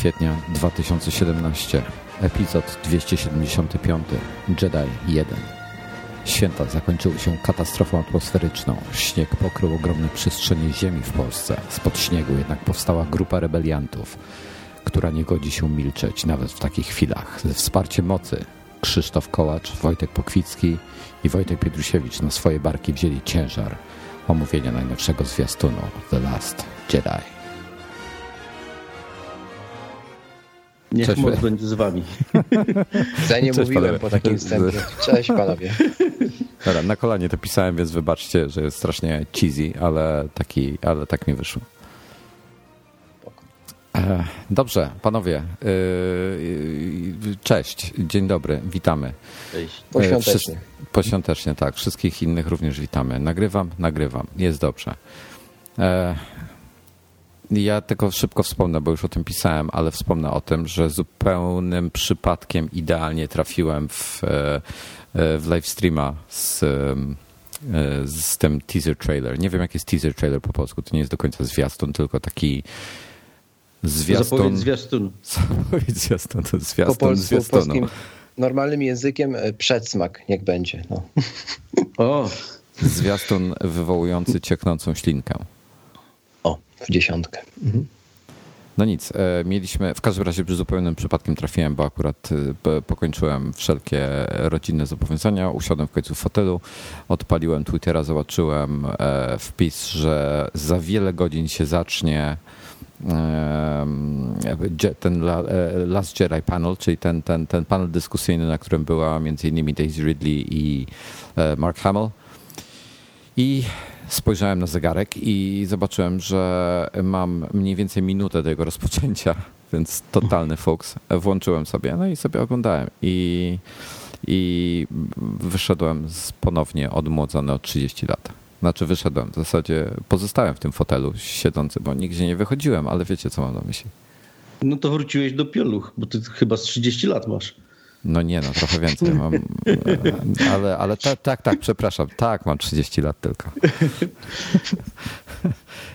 kwietnia 2017, epizod 275, Jedi 1. Święta zakończyły się katastrofą atmosferyczną. Śnieg pokrył ogromne przestrzenie ziemi w Polsce. Spod śniegu jednak powstała grupa rebeliantów, która nie godzi się milczeć nawet w takich chwilach. Ze wsparciem mocy Krzysztof Kołacz, Wojtek Pokwicki i Wojtek Pietrusiewicz na swoje barki wzięli ciężar omówienia najnowszego zwiastunu The Last Jedi. Niech Cześć, moc będzie z wami. Ja nie Cześć, mówiłem panowie. po takim wstępie. Cześć panowie. Dobra, na kolanie to pisałem, więc wybaczcie, że jest strasznie cheesy, ale, taki, ale tak mi wyszło. E, dobrze, panowie. E, cześć, dzień dobry, witamy. Cześć. E, poświątecznie. Poświątecznie, tak. Wszystkich innych również witamy. Nagrywam, nagrywam. Jest dobrze. Ja tylko szybko wspomnę, bo już o tym pisałem, ale wspomnę o tym, że zupełnym przypadkiem idealnie trafiłem w, e, e, w live streama z, e, z tym teaser trailer. Nie wiem, jak jest teaser trailer po polsku. To nie jest do końca zwiastun, tylko taki zwiastun. Zapowiedź zwiastun. Zapowiedź zwiastun, to zwiastun po polsku, zwiastunu. Polskim, normalnym językiem przedsmak, niech będzie. No. O! Zwiastun wywołujący cieknącą ślinkę w dziesiątkę. Mhm. No nic, e, mieliśmy, w każdym razie zupełnym przypadkiem trafiłem, bo akurat e, pokończyłem wszelkie rodzinne zobowiązania, usiadłem w końcu w fotelu, odpaliłem Twittera, zobaczyłem e, wpis, że za wiele godzin się zacznie ten Last Jedi panel, czyli ten, ten, ten panel dyskusyjny, na którym była między innymi Daisy Ridley i Mark Hamill. I spojrzałem na zegarek i zobaczyłem, że mam mniej więcej minutę do jego rozpoczęcia, więc totalny fuks. Włączyłem sobie, no i sobie oglądałem i, i wyszedłem z ponownie odmłodzony o 30 lat. Znaczy wyszedłem, w zasadzie pozostałem w tym fotelu siedzący, bo nigdzie nie wychodziłem, ale wiecie co mam na myśli. No to wróciłeś do pieluch, bo ty chyba z 30 lat masz. No nie, no trochę więcej mam. Ale, ale tak, tak, tak, przepraszam. Tak, mam 30 lat tylko.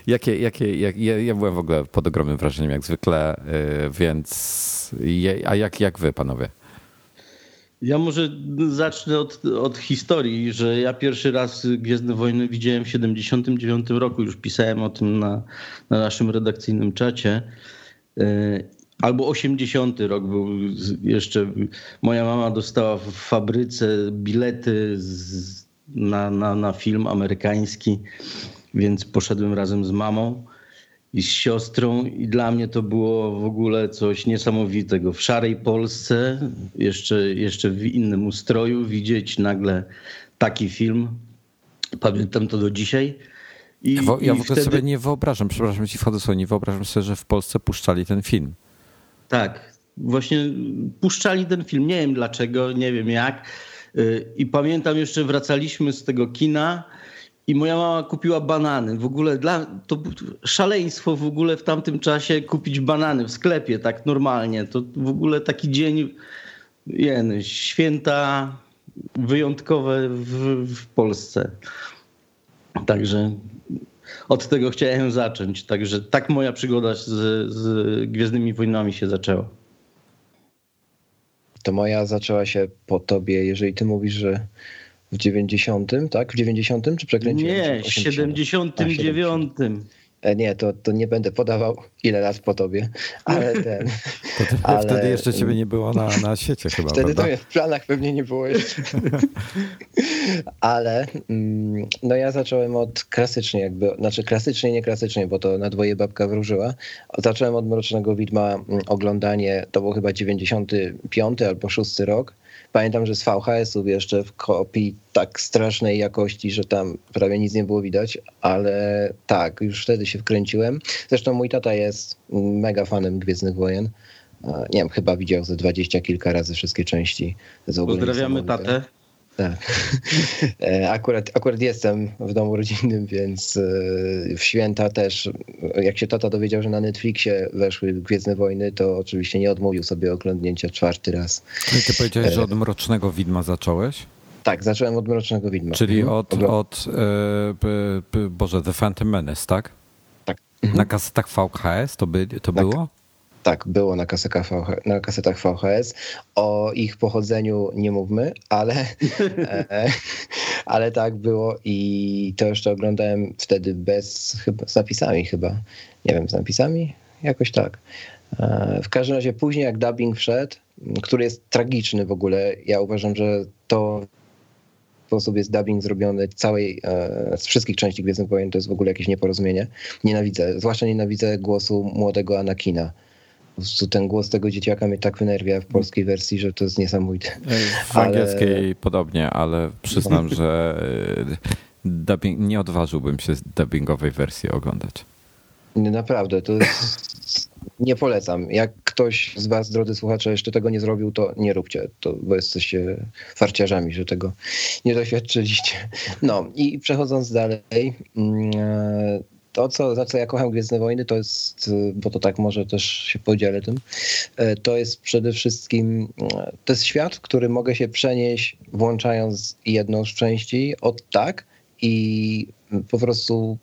jakie, jakie, jak, ja, ja byłem w ogóle pod ogromnym wrażeniem, jak zwykle, y, więc. A jak, jak wy, panowie? Ja może zacznę od, od historii, że ja pierwszy raz Gwiezdne Wojny widziałem w 79 roku. Już pisałem o tym na, na naszym redakcyjnym czacie. Albo 80 rok był jeszcze. Moja mama dostała w fabryce bilety z, na, na, na film amerykański, więc poszedłem razem z mamą i z siostrą i dla mnie to było w ogóle coś niesamowitego. W szarej Polsce, jeszcze, jeszcze w innym ustroju, widzieć nagle taki film. Pamiętam to do dzisiaj. I, ja, w, ja w ogóle wtedy... sobie nie wyobrażam, przepraszam ci wchodzę sobie, nie wyobrażam sobie, że w Polsce puszczali ten film. Tak, właśnie puszczali ten film. Nie wiem dlaczego, nie wiem jak. Y, I pamiętam jeszcze wracaliśmy z tego kina i moja mama kupiła banany. W ogóle dla, to szaleństwo w ogóle w tamtym czasie kupić banany w sklepie tak normalnie. To w ogóle taki dzień, jen, święta wyjątkowe w, w Polsce. Także od tego chciałem zacząć. Także tak moja przygoda z, z Gwiezdnymi Wojnami się zaczęła. To moja zaczęła się po tobie, jeżeli ty mówisz, że w 90, tak? W 90 czy przekręciłem? Nie, w 79. E, nie, to, to nie będę podawał ile lat po tobie, ale ten. ale... Wtedy jeszcze ciebie nie było na, na świecie chyba. Wtedy prawda? to mnie w planach pewnie nie było jeszcze. ale mm, no ja zacząłem od klasycznie jakby, znaczy klasycznie, nie klasycznie, bo to na dwoje babka wróżyła. Zacząłem od Mrocznego Widma mm, oglądanie, to był chyba 95 albo 6 rok Pamiętam, że z VHS-ów jeszcze w kopii tak strasznej jakości, że tam prawie nic nie było widać, ale tak, już wtedy się wkręciłem. Zresztą mój tata jest mega fanem Gwiezdnych Wojen. Nie wiem, chyba widział ze dwadzieścia kilka razy wszystkie części. Pozdrawiamy tatę. Tak. E, akurat, akurat jestem w domu rodzinnym, więc e, w święta też, jak się tata dowiedział, że na Netflixie weszły Gwiezdne Wojny, to oczywiście nie odmówił sobie oglądnięcia czwarty raz. I ty powiedziałeś, że od Mrocznego Widma zacząłeś? Tak, zacząłem od Mrocznego Widma. Czyli mhm. od, od e, Boże, The Phantom Menace, tak? Tak. Na kasetach VHS to, by, to tak. było? Tak, było na, kasetach VHS, na kasetach VHS. O ich pochodzeniu nie mówmy, ale, e, ale tak było i to jeszcze oglądałem wtedy bez, chyba z napisami chyba. Nie wiem, z napisami? Jakoś tak. E, w każdym razie później jak dubbing wszedł, który jest tragiczny w ogóle, ja uważam, że to sposób jest dubbing zrobiony całej, e, z wszystkich części Gwiezdnych Wojen, to jest w ogóle jakieś nieporozumienie. Nienawidzę, zwłaszcza nienawidzę głosu młodego Anakina. Po prostu ten głos tego dzieciaka mnie tak wynerwia w polskiej wersji, że to jest niesamowite. W angielskiej ale... podobnie, ale przyznam, że e, dubbing, nie odważyłbym się z dubbingowej wersji oglądać. Naprawdę, to jest... nie polecam. Jak ktoś z was, drodzy słuchacze, jeszcze tego nie zrobił, to nie róbcie, to, bo jesteście farciarzami, że tego nie doświadczyliście. No i przechodząc dalej, e, to, co, za co ja kocham Gwiezdne Wojny, to jest, bo to tak może też się podzielę tym, e, to jest przede wszystkim, e, to jest świat, który mogę się przenieść włączając jedną z części od tak i po prostu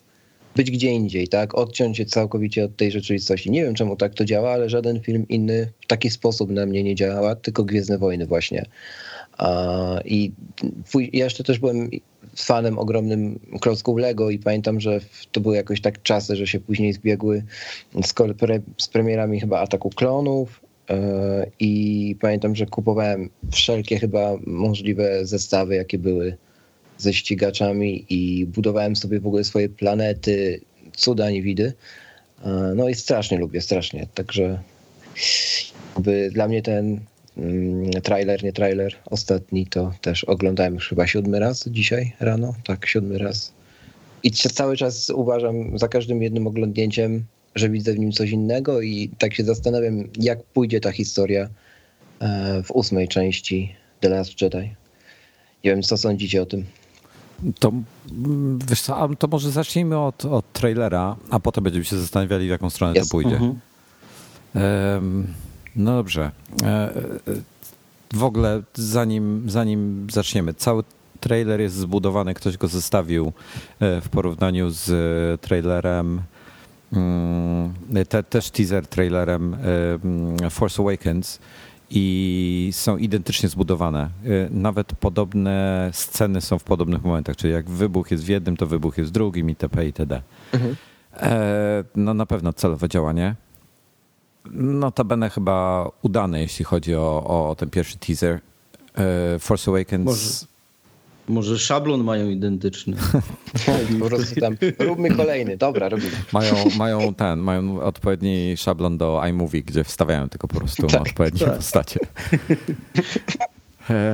być gdzie indziej, tak? Odciąć się całkowicie od tej rzeczywistości. Nie wiem, czemu tak to działa, ale żaden film inny w taki sposób na mnie nie działa, tylko Gwiezdne Wojny właśnie. I jeszcze też byłem fanem ogromnym klocków Lego i pamiętam, że to były jakoś tak czasy, że się później zbiegły z, z premierami chyba Ataku Klonów e, i pamiętam, że kupowałem wszelkie chyba możliwe zestawy, jakie były ze ścigaczami i budowałem sobie w ogóle swoje planety, cuda niewidy. E, no i strasznie lubię, strasznie. Także dla mnie ten trailer, nie trailer, ostatni to też oglądałem już chyba siódmy raz dzisiaj rano. Tak, siódmy raz. I cały czas uważam za każdym jednym oglądnięciem, że widzę w nim coś innego i tak się zastanawiam, jak pójdzie ta historia e, w ósmej części The Last Jedi. Nie wiem, co sądzicie o tym. To, wiesz co, to może zacznijmy od, od trailera, a potem będziemy się zastanawiali, w jaką stronę yes. to pójdzie. Mhm. No dobrze. E, e, w ogóle, zanim, zanim zaczniemy, cały trailer jest zbudowany, ktoś go zestawił e, w porównaniu z trailerem, mm, te, też teaser trailerem Force Awakens i są identycznie zbudowane. Nawet podobne sceny są w podobnych momentach, czyli jak wybuch jest w jednym, to wybuch jest w drugim itp. itd. Mhm. No na pewno celowe działanie. Notabene chyba udane, jeśli chodzi o, o ten pierwszy teaser. E, Force Awakens Może. Może szablon mają identyczny. po prostu tam, róbmy kolejny. Dobra, robimy. Mają, mają ten, mają odpowiedni szablon do iMovie, gdzie wstawiają tylko po prostu tak, odpowiednie tak. postacie. E,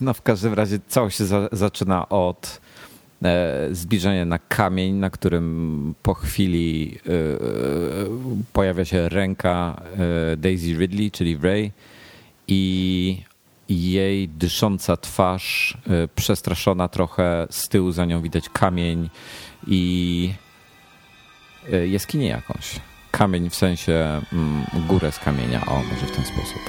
no w każdym razie całość się za, zaczyna od e, zbliżenia na kamień, na którym po chwili e, pojawia się ręka Daisy Ridley, czyli Ray i jej dysząca twarz, przestraszona trochę, z tyłu za nią widać kamień i jaskinię jakąś. Kamień w sensie mm, górę z kamienia, o może w ten sposób.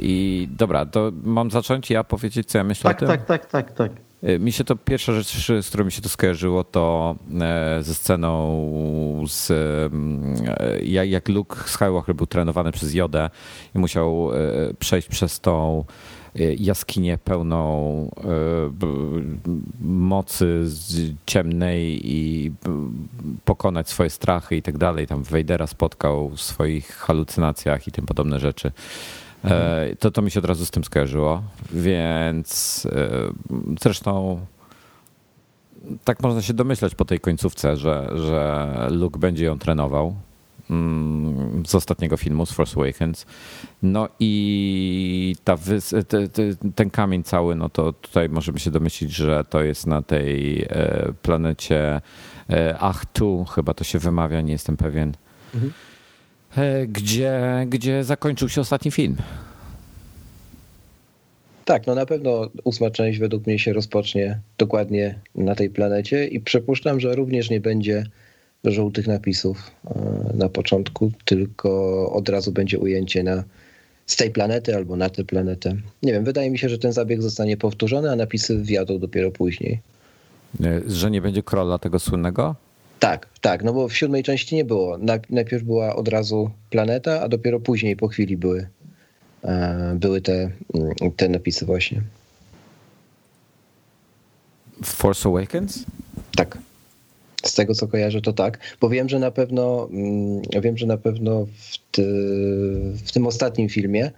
I dobra, to mam zacząć ja powiedzieć, co ja myślę tak, o tym? Tak, tak, tak, tak. Y, mi się to pierwsza rzecz, z którą mi się to skojarzyło, to e, ze sceną z mm, e, jak Luke Skywalker był trenowany przez Jodę i musiał e, przejść przez tą jaskinię pełną mocy ciemnej i pokonać swoje strachy i tak dalej. Tam Vadera spotkał w swoich halucynacjach i tym podobne rzeczy. Mhm. To, to mi się od razu z tym skojarzyło, więc e, zresztą tak można się domyślać po tej końcówce, że, że Luke będzie ją trenował mm, z ostatniego filmu, z Force Awakens. No i ta te, te, ten kamień cały, no to tutaj możemy się domyślić, że to jest na tej e, planecie Achtu, chyba to się wymawia, nie jestem pewien. Mhm. E, gdzie, gdzie zakończył się ostatni film. Tak, no na pewno ósma część według mnie się rozpocznie dokładnie na tej planecie i przypuszczam, że również nie będzie żółtych napisów e, na początku, tylko od razu będzie ujęcie na, z tej planety albo na tę planetę. Nie wiem, wydaje mi się, że ten zabieg zostanie powtórzony, a napisy wjadą dopiero później. Że nie będzie króla tego słynnego? Tak, tak, no bo w siódmej części nie było. Najpierw była od razu planeta, a dopiero później po chwili były, były te, te napisy właśnie. Force Awakens? Tak. Z tego co kojarzę, to tak. Bo wiem, że na pewno mm, wiem, że na pewno w, ty, w tym ostatnim filmie,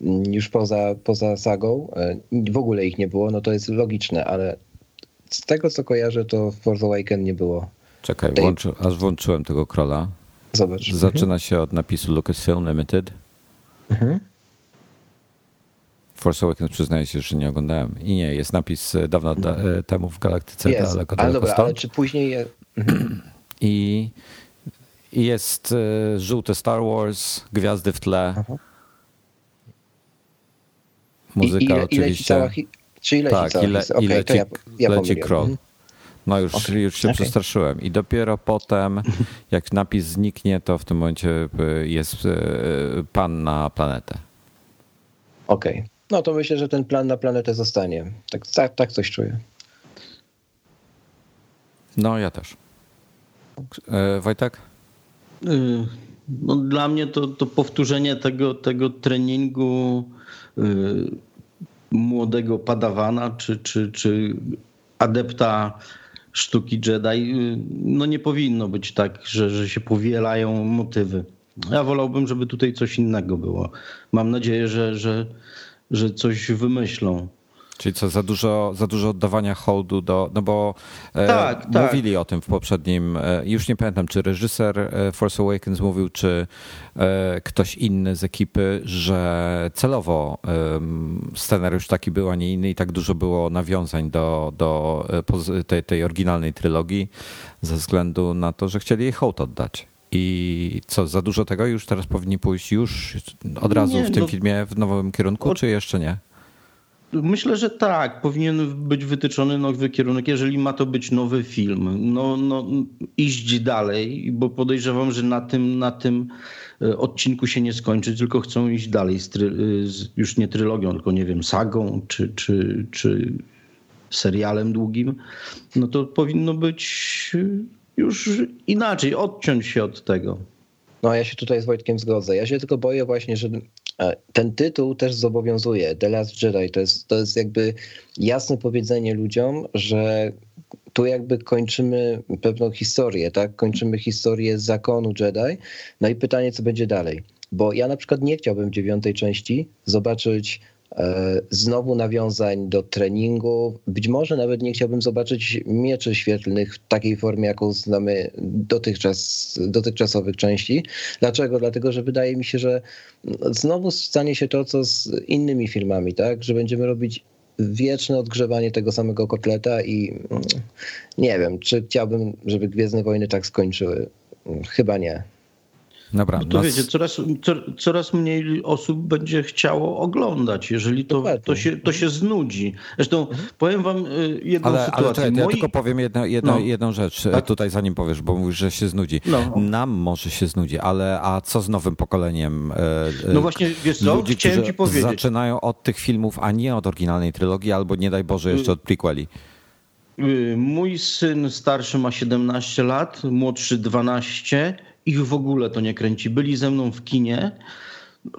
mm, już poza, poza sagą, e, w ogóle ich nie było, no to jest logiczne, ale z tego co kojarzę, to w Force Awakens nie było. Czekaj, włączy, aż włączyłem tego krola. Zobacz. Zaczyna mhm. się od napisu Lucasfilm Limited. Mhm. Force Awakens przyznaję się, że nie oglądałem. I nie, jest napis e, dawno da, e, temu w Galaktyce jest. daleko, daleko ale dobra, ale czy później... Je... Mhm. I, I jest y, żółte Star Wars, gwiazdy w tle. Aha. Muzyka I, ile, oczywiście. Ile hi... Czy ile tak, ile, okay, ile ci, ja, ja leci crawl. No już, okay. już się okay. przestraszyłem. I dopiero potem, jak napis zniknie, to w tym momencie jest pan na planetę. Okej. Okay. No to myślę, że ten plan na planetę zostanie. Tak, tak, tak coś czuję. No, ja też. E, Wojtek? Y, no, dla mnie to, to powtórzenie tego, tego treningu y, młodego padawana czy, czy, czy adepta sztuki Jedi, y, no nie powinno być tak, że, że się powielają motywy. Ja wolałbym, żeby tutaj coś innego było. Mam nadzieję, że, że że coś wymyślą. Czyli co, za dużo, za dużo oddawania hołdu do. No bo e, tak, tak. mówili tak. o tym w poprzednim. E, już nie pamiętam, czy reżyser e, Force Awakens mówił, czy e, ktoś inny z ekipy, że celowo scenariusz taki był, a nie inny, i tak dużo było nawiązań do, do e, tej, tej oryginalnej trylogii, ze względu na to, że chcieli jej hołd oddać. I co, za dużo tego już teraz powinni pójść już od razu nie, w tym no, filmie w nowym kierunku, od... czy jeszcze nie? Myślę, że tak. Powinien być wytyczony nowy kierunek, jeżeli ma to być nowy film. No, no iść dalej, bo podejrzewam, że na tym, na tym e, odcinku się nie skończy, tylko chcą iść dalej z, try, z już nie trylogią, tylko nie wiem, sagą czy, czy, czy serialem długim. No to powinno być już inaczej, odciąć się od tego. No, ja się tutaj z Wojtkiem zgodzę. Ja się tylko boję właśnie, że e, ten tytuł też zobowiązuje. The Last Jedi to jest, to jest jakby jasne powiedzenie ludziom, że tu jakby kończymy pewną historię, tak? Kończymy historię zakonu Jedi. No i pytanie, co będzie dalej. Bo ja na przykład nie chciałbym dziewiątej części zobaczyć znowu nawiązań do treningu. Być może nawet nie chciałbym zobaczyć mieczy świetlnych w takiej formie, jaką znamy dotychczas, dotychczasowych części. Dlaczego? Dlatego, że wydaje mi się, że znowu stanie się to, co z innymi filmami, tak? Że będziemy robić wieczne odgrzewanie tego samego kotleta i mm, nie wiem, czy chciałbym, żeby Gwiezdne Wojny tak skończyły. Chyba nie. Dobra, no to nas... wiecie, coraz, coraz mniej osób będzie chciało oglądać, jeżeli to, to, się, to się znudzi. Zresztą mhm. powiem wam y, jedną ale, sytuację. Ale czekaj, Moi... ja tylko powiem jedno, jedno, no. jedną rzecz tak? tutaj, zanim powiesz, bo mówisz, że się znudzi. No. Nam może się znudzi, ale a co z nowym pokoleniem y, No właśnie, wiesz co, ludzi, chciałem ci powiedzieć. zaczynają od tych filmów, a nie od oryginalnej trylogii, albo nie daj Boże jeszcze od prequeli. Mój syn starszy ma 17 lat, młodszy 12 ich w ogóle to nie kręci. Byli ze mną w kinie.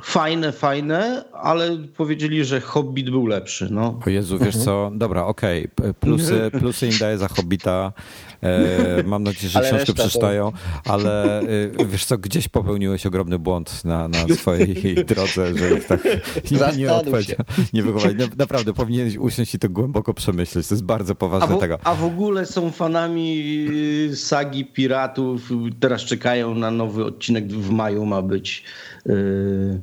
Fajne, fajne, ale powiedzieli, że Hobbit był lepszy. No. O Jezu, wiesz co? Dobra, okej. Okay. Plusy, plusy im daje za Hobbita. E, mam nadzieję, że książkę przeczytają, to... ale e, wiesz co, gdzieś popełniłeś ogromny błąd na, na swojej drodze, że tak nie, nie odpowiedział. Nie Naprawdę, powinieneś usiąść i to głęboko przemyśleć. To jest bardzo poważne a w, tego. A w ogóle są fanami y, sagi piratów. Teraz czekają na nowy odcinek w maju ma być. Yy...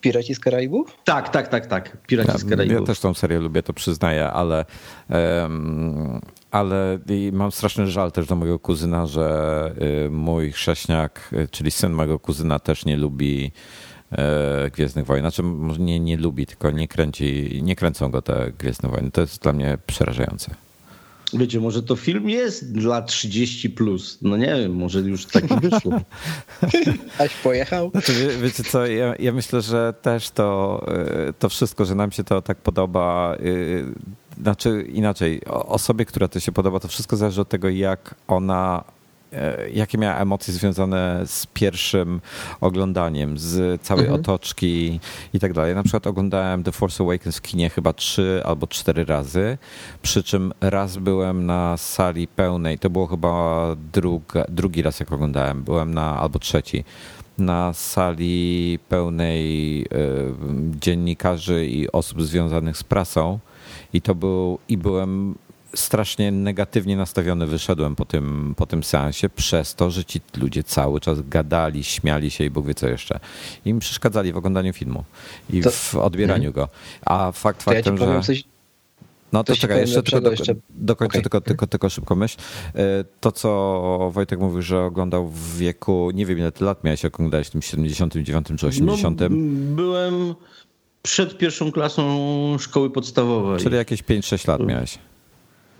Piraci z Karaibów? Tak, tak, tak, tak. Piraci ja, z Karaibów. Ja też tą serię lubię, to przyznaję, ale um, ale mam straszny żal też do mojego kuzyna, że y, mój chrześniak, y, czyli syn mojego kuzyna też nie lubi y, Gwiezdnych Wojen. Znaczy może nie, nie lubi, tylko nie kręci, nie kręcą go te Gwiezdne Wojny. To jest dla mnie przerażające. Wiecie, może to film jest dla 30 plus. No nie wiem, może już taki wyszło. Aś pojechał? Znaczy, wie, wiecie co, ja, ja, myślę, że też to, to wszystko, że nam się to tak podoba, znaczy inaczej, osobie, która to się podoba, to wszystko zależy od tego, jak ona E, jakie miała emocje związane z pierwszym oglądaniem, z całej mhm. otoczki i tak dalej. Na przykład oglądałem The Force Awakens w kinie chyba trzy albo cztery razy, przy czym raz byłem na sali pełnej, to było chyba druga, drugi raz jak oglądałem, byłem na, albo trzeci, na sali pełnej y, dziennikarzy i osób związanych z prasą i to był, i byłem strasznie negatywnie nastawiony wyszedłem po tym, po tym seansie przez to, że ci ludzie cały czas gadali, śmiali się i Bóg wie co jeszcze. I mi przeszkadzali w oglądaniu filmu i to, w odbieraniu nie. go. A fakt to faktem, ja że... Coś... No to czekaj, jeszcze tylko do, jeszcze... dokończę okay. tylko, tylko, tylko szybko myśl. E, to, co Wojtek mówił, że oglądał w wieku, nie wiem ile ty lat miałeś, jak oglądałeś w tym 79 czy 80. No, byłem przed pierwszą klasą szkoły podstawowej. Czyli jakieś 5-6 lat miałeś.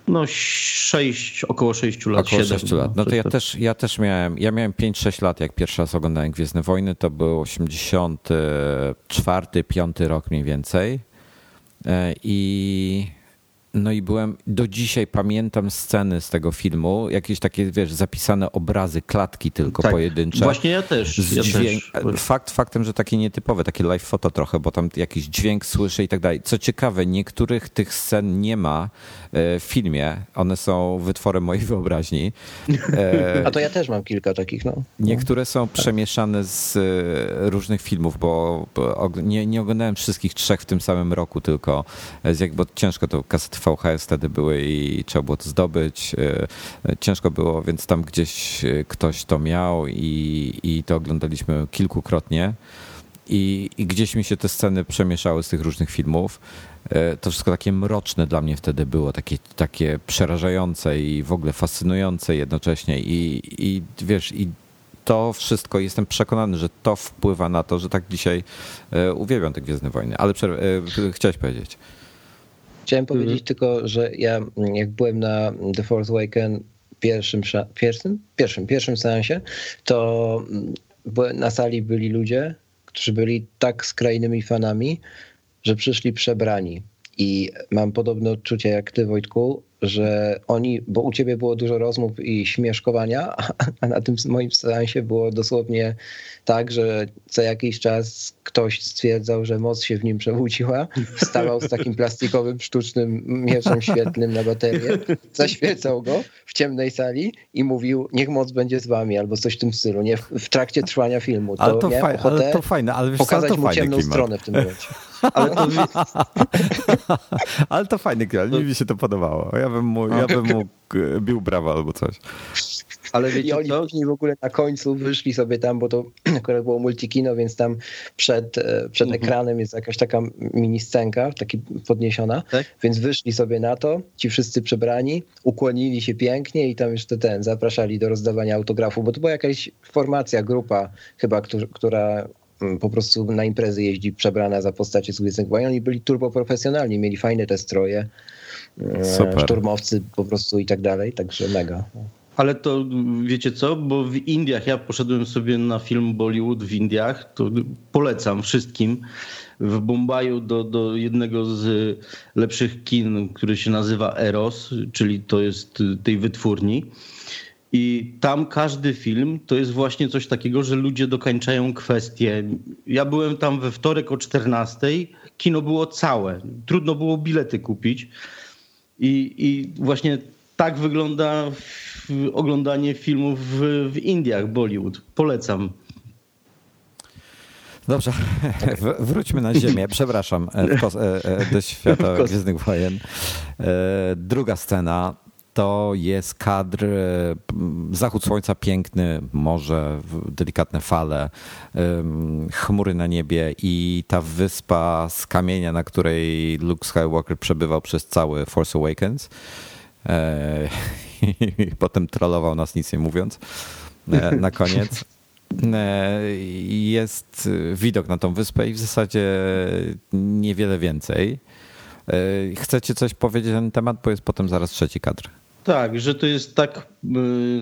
No 6, około 6 lat. Około 6 lat. No to ja też, ja też miałem, ja miałem 5-6 lat, jak pierwszy raz oglądałem Gwiezdne Wojny. To był 84, 5 rok mniej więcej. E, I no i byłem, do dzisiaj pamiętam sceny z tego filmu, jakieś takie, wiesz, zapisane obrazy, klatki tylko tak, pojedyncze. Właśnie ja też. Ja dźwięk, też. Fakt faktem, że takie nietypowe, takie live foto trochę, bo tam jakiś dźwięk słyszę i tak dalej. Co ciekawe, niektórych tych scen nie ma e, w filmie. One są wytworem mojej wyobraźni. E, A to ja też mam kilka takich, no. Niektóre są przemieszane z e, różnych filmów, bo, nie, nie oglądałem wszystkich trzech w tym samym roku, tylko z jak, bo ciężko to kasety VHS wtedy były i trzeba było to zdobyć. E, ciężko było, więc tam gdzieś e, ktoś to miał i, i to oglądaliśmy kilkukrotnie. I, I, gdzieś mi się te sceny przemieszały z tych różnych filmów. E, to wszystko takie mroczne dla mnie wtedy było, takie, takie przerażające i w ogóle fascynujące jednocześnie. I, i wiesz, i to wszystko, jestem przekonany, że to wpływa na to, że tak dzisiaj uwielbiam te Gwiezdne Wojny. Ale chciałeś powiedzieć. Chciałem mhm. powiedzieć tylko, że ja jak byłem na The Force Awaken pierwszym, pierwszym, pierwszym, pierwszym seansie, to na sali byli ludzie, którzy byli tak skrajnymi fanami, że przyszli przebrani. I mam podobne odczucie jak ty, Wojtku, że oni, bo u ciebie było dużo rozmów i śmieszkowania, a na tym moim seansie było dosłownie tak, że co jakiś czas ktoś stwierdzał, że moc się w nim przebudziła, wstawał z takim plastikowym, sztucznym mieczem świetlnym na baterię, zaświecał go w ciemnej sali i mówił, niech moc będzie z wami, albo coś w tym stylu, nie? W, w trakcie trwania filmu. To ale, to faj, ale to fajne, ale wiesz, pokazać to mu ciemną klimat. stronę w tym momencie. Ale to, ale to fajny klimat, mi się to podobało. Ja bym mu, ja bym mu e, bił brawa albo coś. Ale wiecie I oni co? później w ogóle na końcu wyszli sobie tam, bo to akurat było multikino, więc tam przed, e, przed mhm. ekranem jest jakaś taka mini scenka, taki podniesiona, tak? więc wyszli sobie na to, ci wszyscy przebrani, ukłonili się pięknie i tam jeszcze ten, zapraszali do rozdawania autografu, bo to była jakaś formacja, grupa chyba, która po prostu na imprezy jeździ przebrana za postacie z Gwiezdnych Wojen. Oni byli turbo profesjonalni, mieli fajne te stroje, e, Super. szturmowcy po prostu i tak dalej, także mega. Ale to wiecie co, bo w Indiach, ja poszedłem sobie na film Bollywood w Indiach, to polecam wszystkim. W Bombaju do, do jednego z lepszych kin, który się nazywa Eros, czyli to jest tej wytwórni. I tam każdy film to jest właśnie coś takiego, że ludzie dokańczają kwestie. Ja byłem tam we wtorek o 14, kino było całe, trudno było bilety kupić. I, i właśnie tak wygląda oglądanie filmów w, w Indiach, Bollywood. Polecam. Dobrze, wróćmy na ziemię. Przepraszam, e, e, e, do świata Gwiezdnych Wojen. Druga scena to jest kadr, zachód słońca piękny, morze, delikatne fale, chmury na niebie i ta wyspa z kamienia, na której Luke Skywalker przebywał przez cały Force Awakens i potem trollował nas nic nie mówiąc e, na koniec. E, jest widok na tą wyspę i w zasadzie niewiele więcej. E, chcecie coś powiedzieć na ten temat, bo jest potem zaraz trzeci kadr. Tak, że to jest tak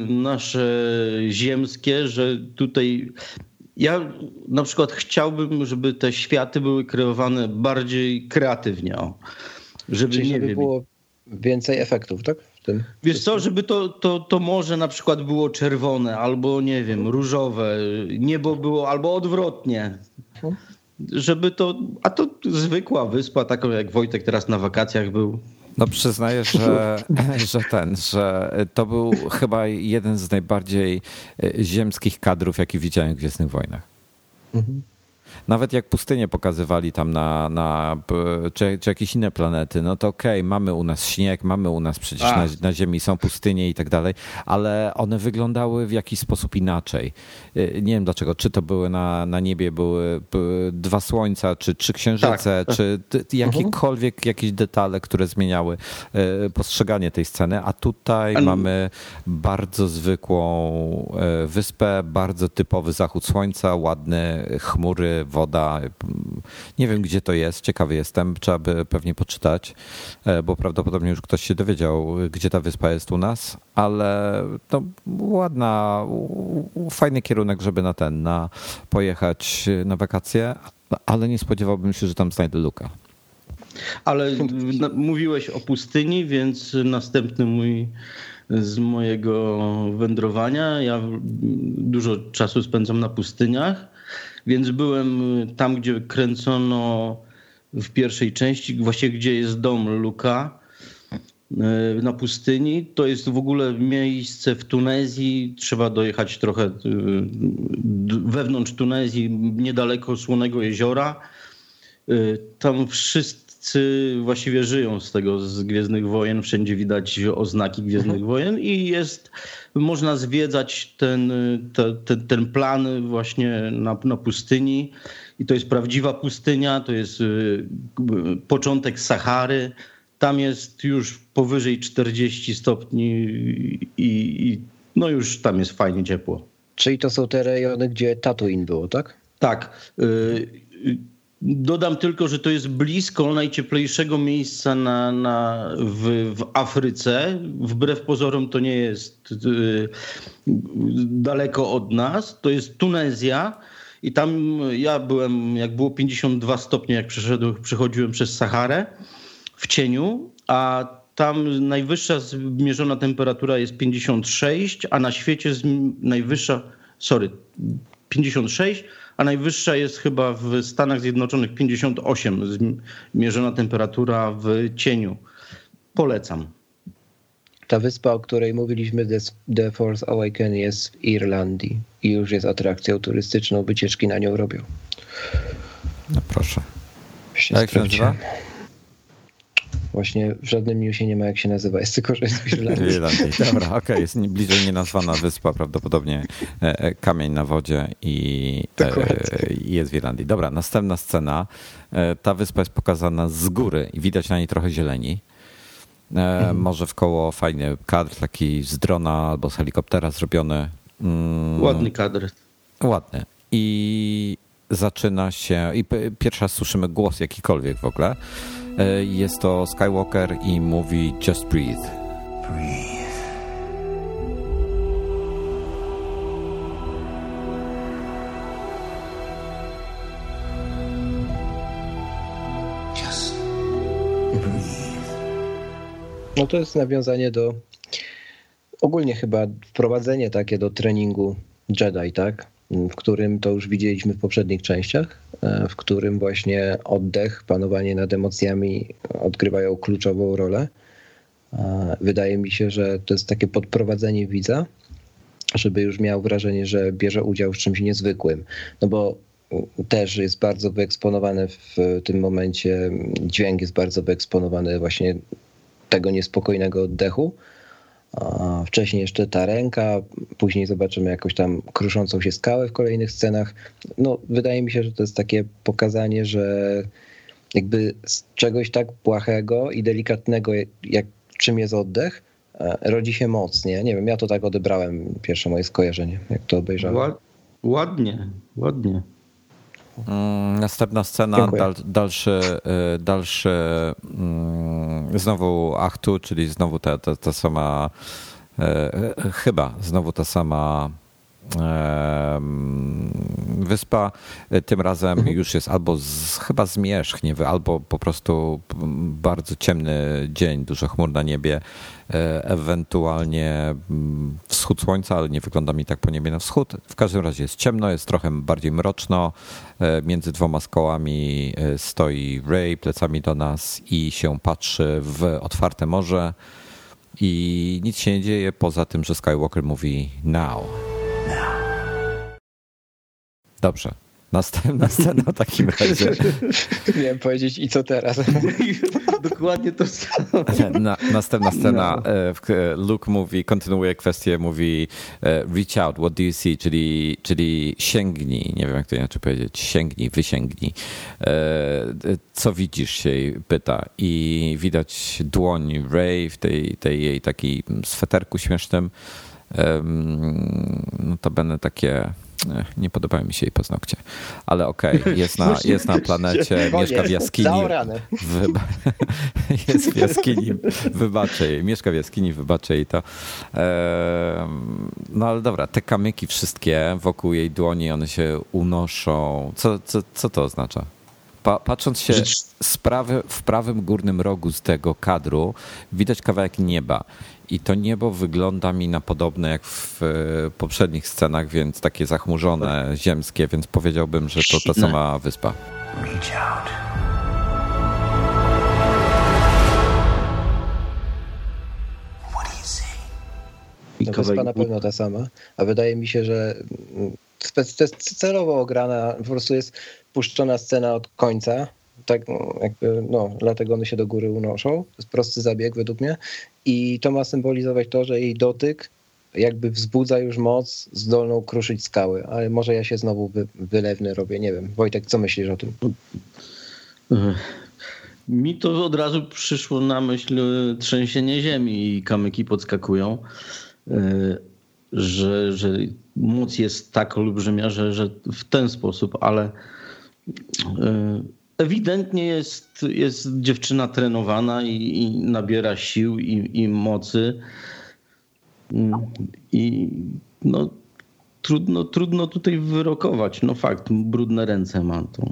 nasze ziemskie, że tutaj ja na przykład chciałbym, żeby te światy były kreowane bardziej kreatywnie. Żeby Czyli nie żeby było więcej efektów, tak? W tym Wiesz co, żeby to, to, to morze na przykład było czerwone, albo nie wiem, różowe, niebo było, albo odwrotnie. Mhm. Żeby to, a to zwykła wyspa, taką jak Wojtek teraz na wakacjach był. No przyznaję, że, że ten, że to był chyba jeden z najbardziej e, ziemskich kadrów, jaki widziałem w Gwiezdnych Wojnach. Mhm. Nawet jak pustynię pokazywali tam na, na czy, czy jakieś inne planety, no to okej, okay, mamy u nas śnieg, mamy u nas przecież na, na, Ziemi są pustynie i tak dalej, ale one wyglądały w jakiś sposób inaczej. Y, nie wiem dlaczego, czy to były na, na niebie były dwa słońca, czy trzy księżyce, tak. czy jakiekolwiek mhm. jakieś detale, które zmieniały y, postrzeganie tej sceny, a tutaj mamy bardzo zwykłą y, wyspę, bardzo typowy zachód słońca, ładne chmury, woda. Nie wiem, gdzie to jest. Ciekawy jestem. Trzeba by pewnie poczytać, e, bo prawdopodobnie już ktoś się dowiedział, gdzie ta wyspa jest u nas, ale to ładna, fajny kierunek, żeby na ten, na pojechać na wakacje, ale nie spodziewałbym się, że tam znajdę Luka. Ale mówiłeś o pustyni, więc następny mój z mojego wędrowania. Ja dużo czasu spędzam na pustyniach więc byłem y, tam, gdzie kręcono w pierwszej części, właściwie gdzie jest dom Luka y, na pustyni. To jest w ogóle miejsce w Tunezji. Trzeba dojechać trochę y, wewnątrz Tunezji, niedaleko Słonego Jeziora. Tam wszyscy właściwie żyją z tego, z Gwiezdnych Wojen. Wszędzie widać oznaki Gwiezdnych mhm. Wojen i jest można zwiedzać ten, ten, ten plan właśnie na, na pustyni. I to jest prawdziwa pustynia, to jest y, początek Sahary. Tam jest już powyżej 40 stopni i, i no już tam jest fajnie ciepło. Czyli to są te rejony, gdzie Tatooine było, tak? Tak. Y, Dodam tylko, że to jest blisko najcieplejszego miejsca na, na, w, w Afryce. Wbrew pozorom to nie jest y, daleko od nas. To jest Tunezja. I tam ja byłem, jak było 52 stopnie, jak przechodziłem przez Saharę w cieniu, a tam najwyższa zmierzona temperatura jest 56, a na świecie najwyższa, sorry, 56, a najwyższa jest chyba w Stanach Zjednoczonych 58 zmierzona temperatura w cieniu. Polecam. Ta wyspa, o której mówiliśmy, The Force Awakens jest w Irlandii i już jest atrakcją turystyczną, wycieczki na nią robią. No proszę. Jak się nazywa? Właśnie w żadnym newsie nie ma jak się nazywa, jest tylko, że jest w Irlandii. Irlandii. Dobra, okej, okay. jest bliżej nienazwana wyspa, prawdopodobnie e, e, kamień na wodzie i e, jest w Irlandii. Dobra, następna scena. Ta wyspa jest pokazana z góry i widać na niej trochę zieleni. Mhm. Może w koło fajny kadr, taki z drona albo z helikoptera zrobiony. Mm, ładny kadr. Ładny. I zaczyna się, i pierwszy raz słyszymy głos jakikolwiek w ogóle. E, jest to Skywalker i mówi Just breathe. Breathe. No to jest nawiązanie do ogólnie chyba wprowadzenie takie do treningu Jedi, tak? W którym to już widzieliśmy w poprzednich częściach, e, w którym właśnie oddech, panowanie nad emocjami odgrywają kluczową rolę. E, wydaje mi się, że to jest takie podprowadzenie widza, żeby już miał wrażenie, że bierze udział w czymś niezwykłym. No bo też jest bardzo wyeksponowany w tym momencie, dźwięk jest bardzo wyeksponowany właśnie tego niespokojnego oddechu Wcześniej jeszcze ta ręka, później zobaczymy jakąś tam kruszącą się skałę w kolejnych scenach. No, wydaje mi się, że to jest takie pokazanie, że jakby z czegoś tak płachego i delikatnego, jak czym jest oddech, e, rodzi się moc, nie? Nie wiem, ja to tak odebrałem, pierwsze moje skojarzenie, jak to obejrzałem. Ładnie, ładnie. Mm, następna scena, dal, dalszy, y, dalszy mm, znowu aktu, czyli znowu ta, ta, ta sama, e, chyba znowu ta sama Wyspa tym razem mhm. już jest albo z, chyba zmierzchnie, albo po prostu bardzo ciemny dzień, dużo chmur na niebie, e, ewentualnie mm, wschód słońca, ale nie wygląda mi tak po niebie na wschód. W każdym razie jest ciemno, jest trochę bardziej mroczno. E, między dwoma skołami e, stoi Ray plecami do nas i się patrzy w otwarte morze i nic się nie dzieje poza tym, że Skywalker mówi now. Dobrze. Następna scena w takim razie. Miałem powiedzieć i co teraz? Dokładnie to samo. Na, następna scena. No. E, Luke mówi, kontynuuje kwestię, mówi e, reach out, what do you see? Czyli, czyli sięgnij, nie wiem jak to inaczej powiedzieć, sięgnij, wysięgnij. E, co widzisz się pyta i widać dłoń Ray w tej, tej jej takiej sweterku śmiesznym. No to będę takie nie podobają mi się jej paznokcie. Ale okej, okay, jest, na, jest na planecie, mieszka w jaskini. Wyba jest w jaskini, wybaczę jej. Mieszka w jaskini, wybaczę jej to. No ale dobra, te kamyki wszystkie wokół jej dłoni, one się unoszą. Co, co, co to oznacza? Pa, patrząc się z prawy, w prawym górnym rogu z tego kadru, widać kawałek nieba. I to niebo wygląda mi na podobne jak w e, poprzednich scenach, więc takie zachmurzone, ziemskie, więc powiedziałbym, że to ta sama wyspa. Reach out. To wyspa na pewno ta sama, a wydaje mi się, że mm, to jest celowo ograna, po prostu jest puszczona scena od końca, tak jakby, no, dlatego one się do góry unoszą. To jest prosty zabieg według mnie. I to ma symbolizować to, że jej dotyk jakby wzbudza już moc zdolną kruszyć skały. Ale może ja się znowu wy, wylewny robię, nie wiem. Wojtek, co myślisz o tym? Mi to od razu przyszło na myśl trzęsienie ziemi i kamyki podskakują, e, że, że moc jest tak olbrzymia, że, że w ten sposób, ale e, ewidentnie jest, jest dziewczyna trenowana i, i nabiera sił i, i mocy. I no, trudno, trudno tutaj wyrokować. No fakt, brudne ręce ma to.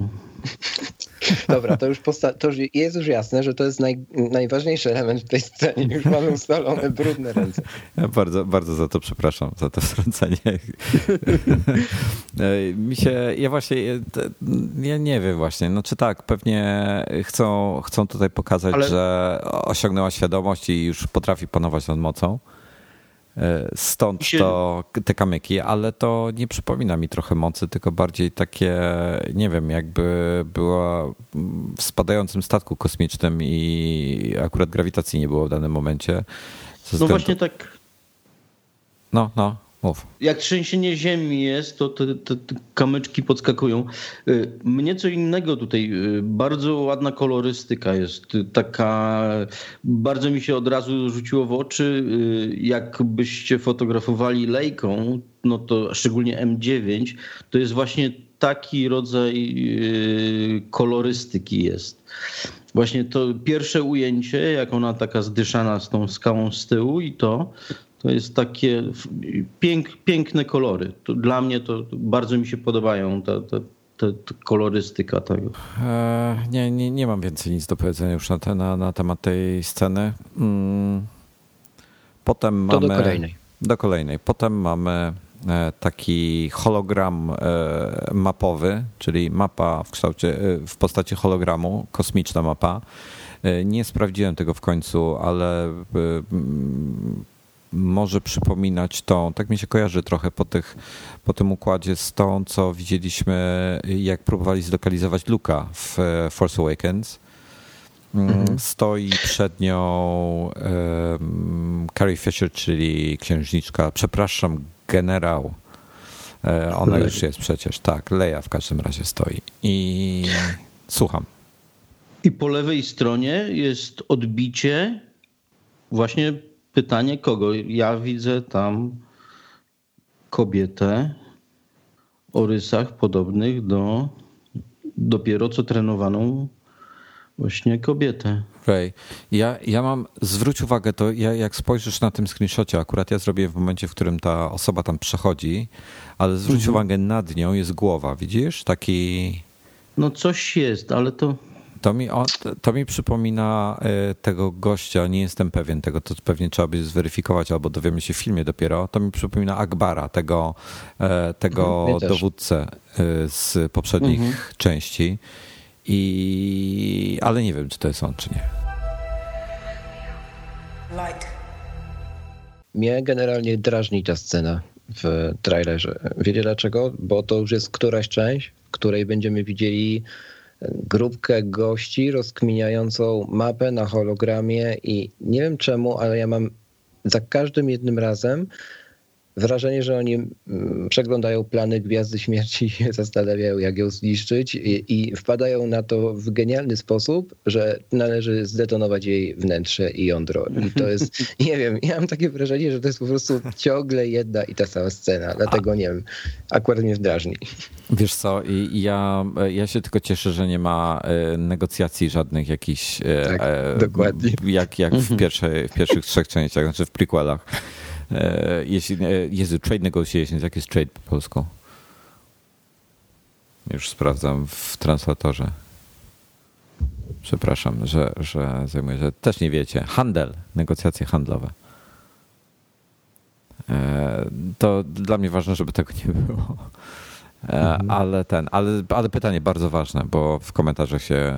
Dobra, to już, to już jest już jasne, że to jest naj, najważniejszy element w tej scenie. Już mamy ustalone brudne ręce. Ja bardzo, bardzo za to przepraszam, za to wtrącenie. Mi się, ja właśnie, ja nie wiem właśnie, no czy tak, pewnie chcą, chcą tutaj pokazać, Ale... że osiągnęła świadomość i już potrafi panować nad mocą. E, stąd to te kamyki, ale to nie przypomina mi trochę mocy, tylko bardziej takie, nie wiem, jakby była w spadającym statku kosmicznym i akurat grawitacji nie było w danym momencie. No właśnie tak. No, no. Jak trzęsienie ziemi jest, to te, te, te, kamyczki podskakują. Y, mnie co innego tutaj, y, bardzo ładna kolorystyka jest. Y, taka, bardzo mi się od razu rzuciło w oczy, jakbyście fotografowali lejką, no to szczególnie M9, to jest właśnie taki rodzaj kolorystyki jest. Właśnie to pierwsze ujęcie, jak ona taka zdyszana z tą skałą z tyłu i to, to jest takie pięk, piękne kolory. To dla mnie to bardzo mi się podobają ta, ta, ta, ta kolorystyka tego. E, nie, nie, nie mam więcej nic do powiedzenia już na, te, na, na temat tej sceny. Mm. Potem to mamy. Do kolejnej. Do kolejnej. Potem mamy e, taki hologram e, mapowy, czyli mapa w kształcie, e, w postaci hologramu, kosmiczna mapa. Nie sprawdziłem tego w końcu, ale może przypominać tą, tak mi się kojarzy trochę po, tych, po tym układzie z tą, co widzieliśmy, jak próbowali zlokalizować Luka w Force Awakens. Mm, mhm. Stoi przed nią um, Carrie Fisher, czyli księżniczka, przepraszam, generał. E, ona Leia. już jest przecież, tak, Leia w każdym razie stoi. I słucham. I po lewej stronie jest odbicie właśnie pytanie kogo? Ja widzę tam kobietę o rysach podobnych do dopiero co trenowaną właśnie kobietę. Ray, ja, ja mam, zwróć uwagę, to ja, jak spojrzysz na tym screenshocie, akurat ja zrobię w momencie, w którym ta osoba tam przechodzi, ale zwróć mhm. uwagę, nad nią jest głowa, widzisz? Taki... No coś jest, ale to... To mi, to mi przypomina e, tego gościa, nie jestem pewien tego, to pewnie trzeba by zweryfikować, albo dowiemy się w filmie dopiero. To mi przypomina Akbara, tego, e, tego mhm, dowódcę e, z poprzednich mhm. części. I, ale nie wiem, czy to jest on, czy nie. Light. Mnie generalnie drażni ta scena w trailerze. Wiecie dlaczego? Bo to już jest któraś część, w której będziemy widzieli grupkę gości rozkminiającą mapę na hologramie i nie wiem czemu, ale ja mam za każdym jednym razem wrażenie, że oni mm, przeglądają plany Gwiazdy Śmierci i się zastanawiają, jak ją zniszczyć i, i, wpadają na to w genialny sposób, że należy zdetonować jej wnętrze i jądro. I to jest, nie wiem, ja mam takie wrażenie, że to jest po prostu ciągle jedna i ta sama scena, dlatego nie wiem, akurat mnie wdrażni. Wiesz co, ja, ja się tylko cieszę, że nie ma e, negocjacji żadnych jakichś... E, tak, e, dokładnie. Jak, jak w, mhm. pierwsze, w pierwszych trzech częściach, znaczy w prequelach. E, jeśli, e, Jezu, trade negotiations, jak jest trade po polsku? Już sprawdzam w translatorze. Przepraszam, że, że zajmuję, że też nie wiecie. Handel, negocjacje handlowe. E, to dla mnie ważne, żeby tego nie było. Mhm. Ale ten, ale, ale pytanie bardzo ważne, bo w komentarzach się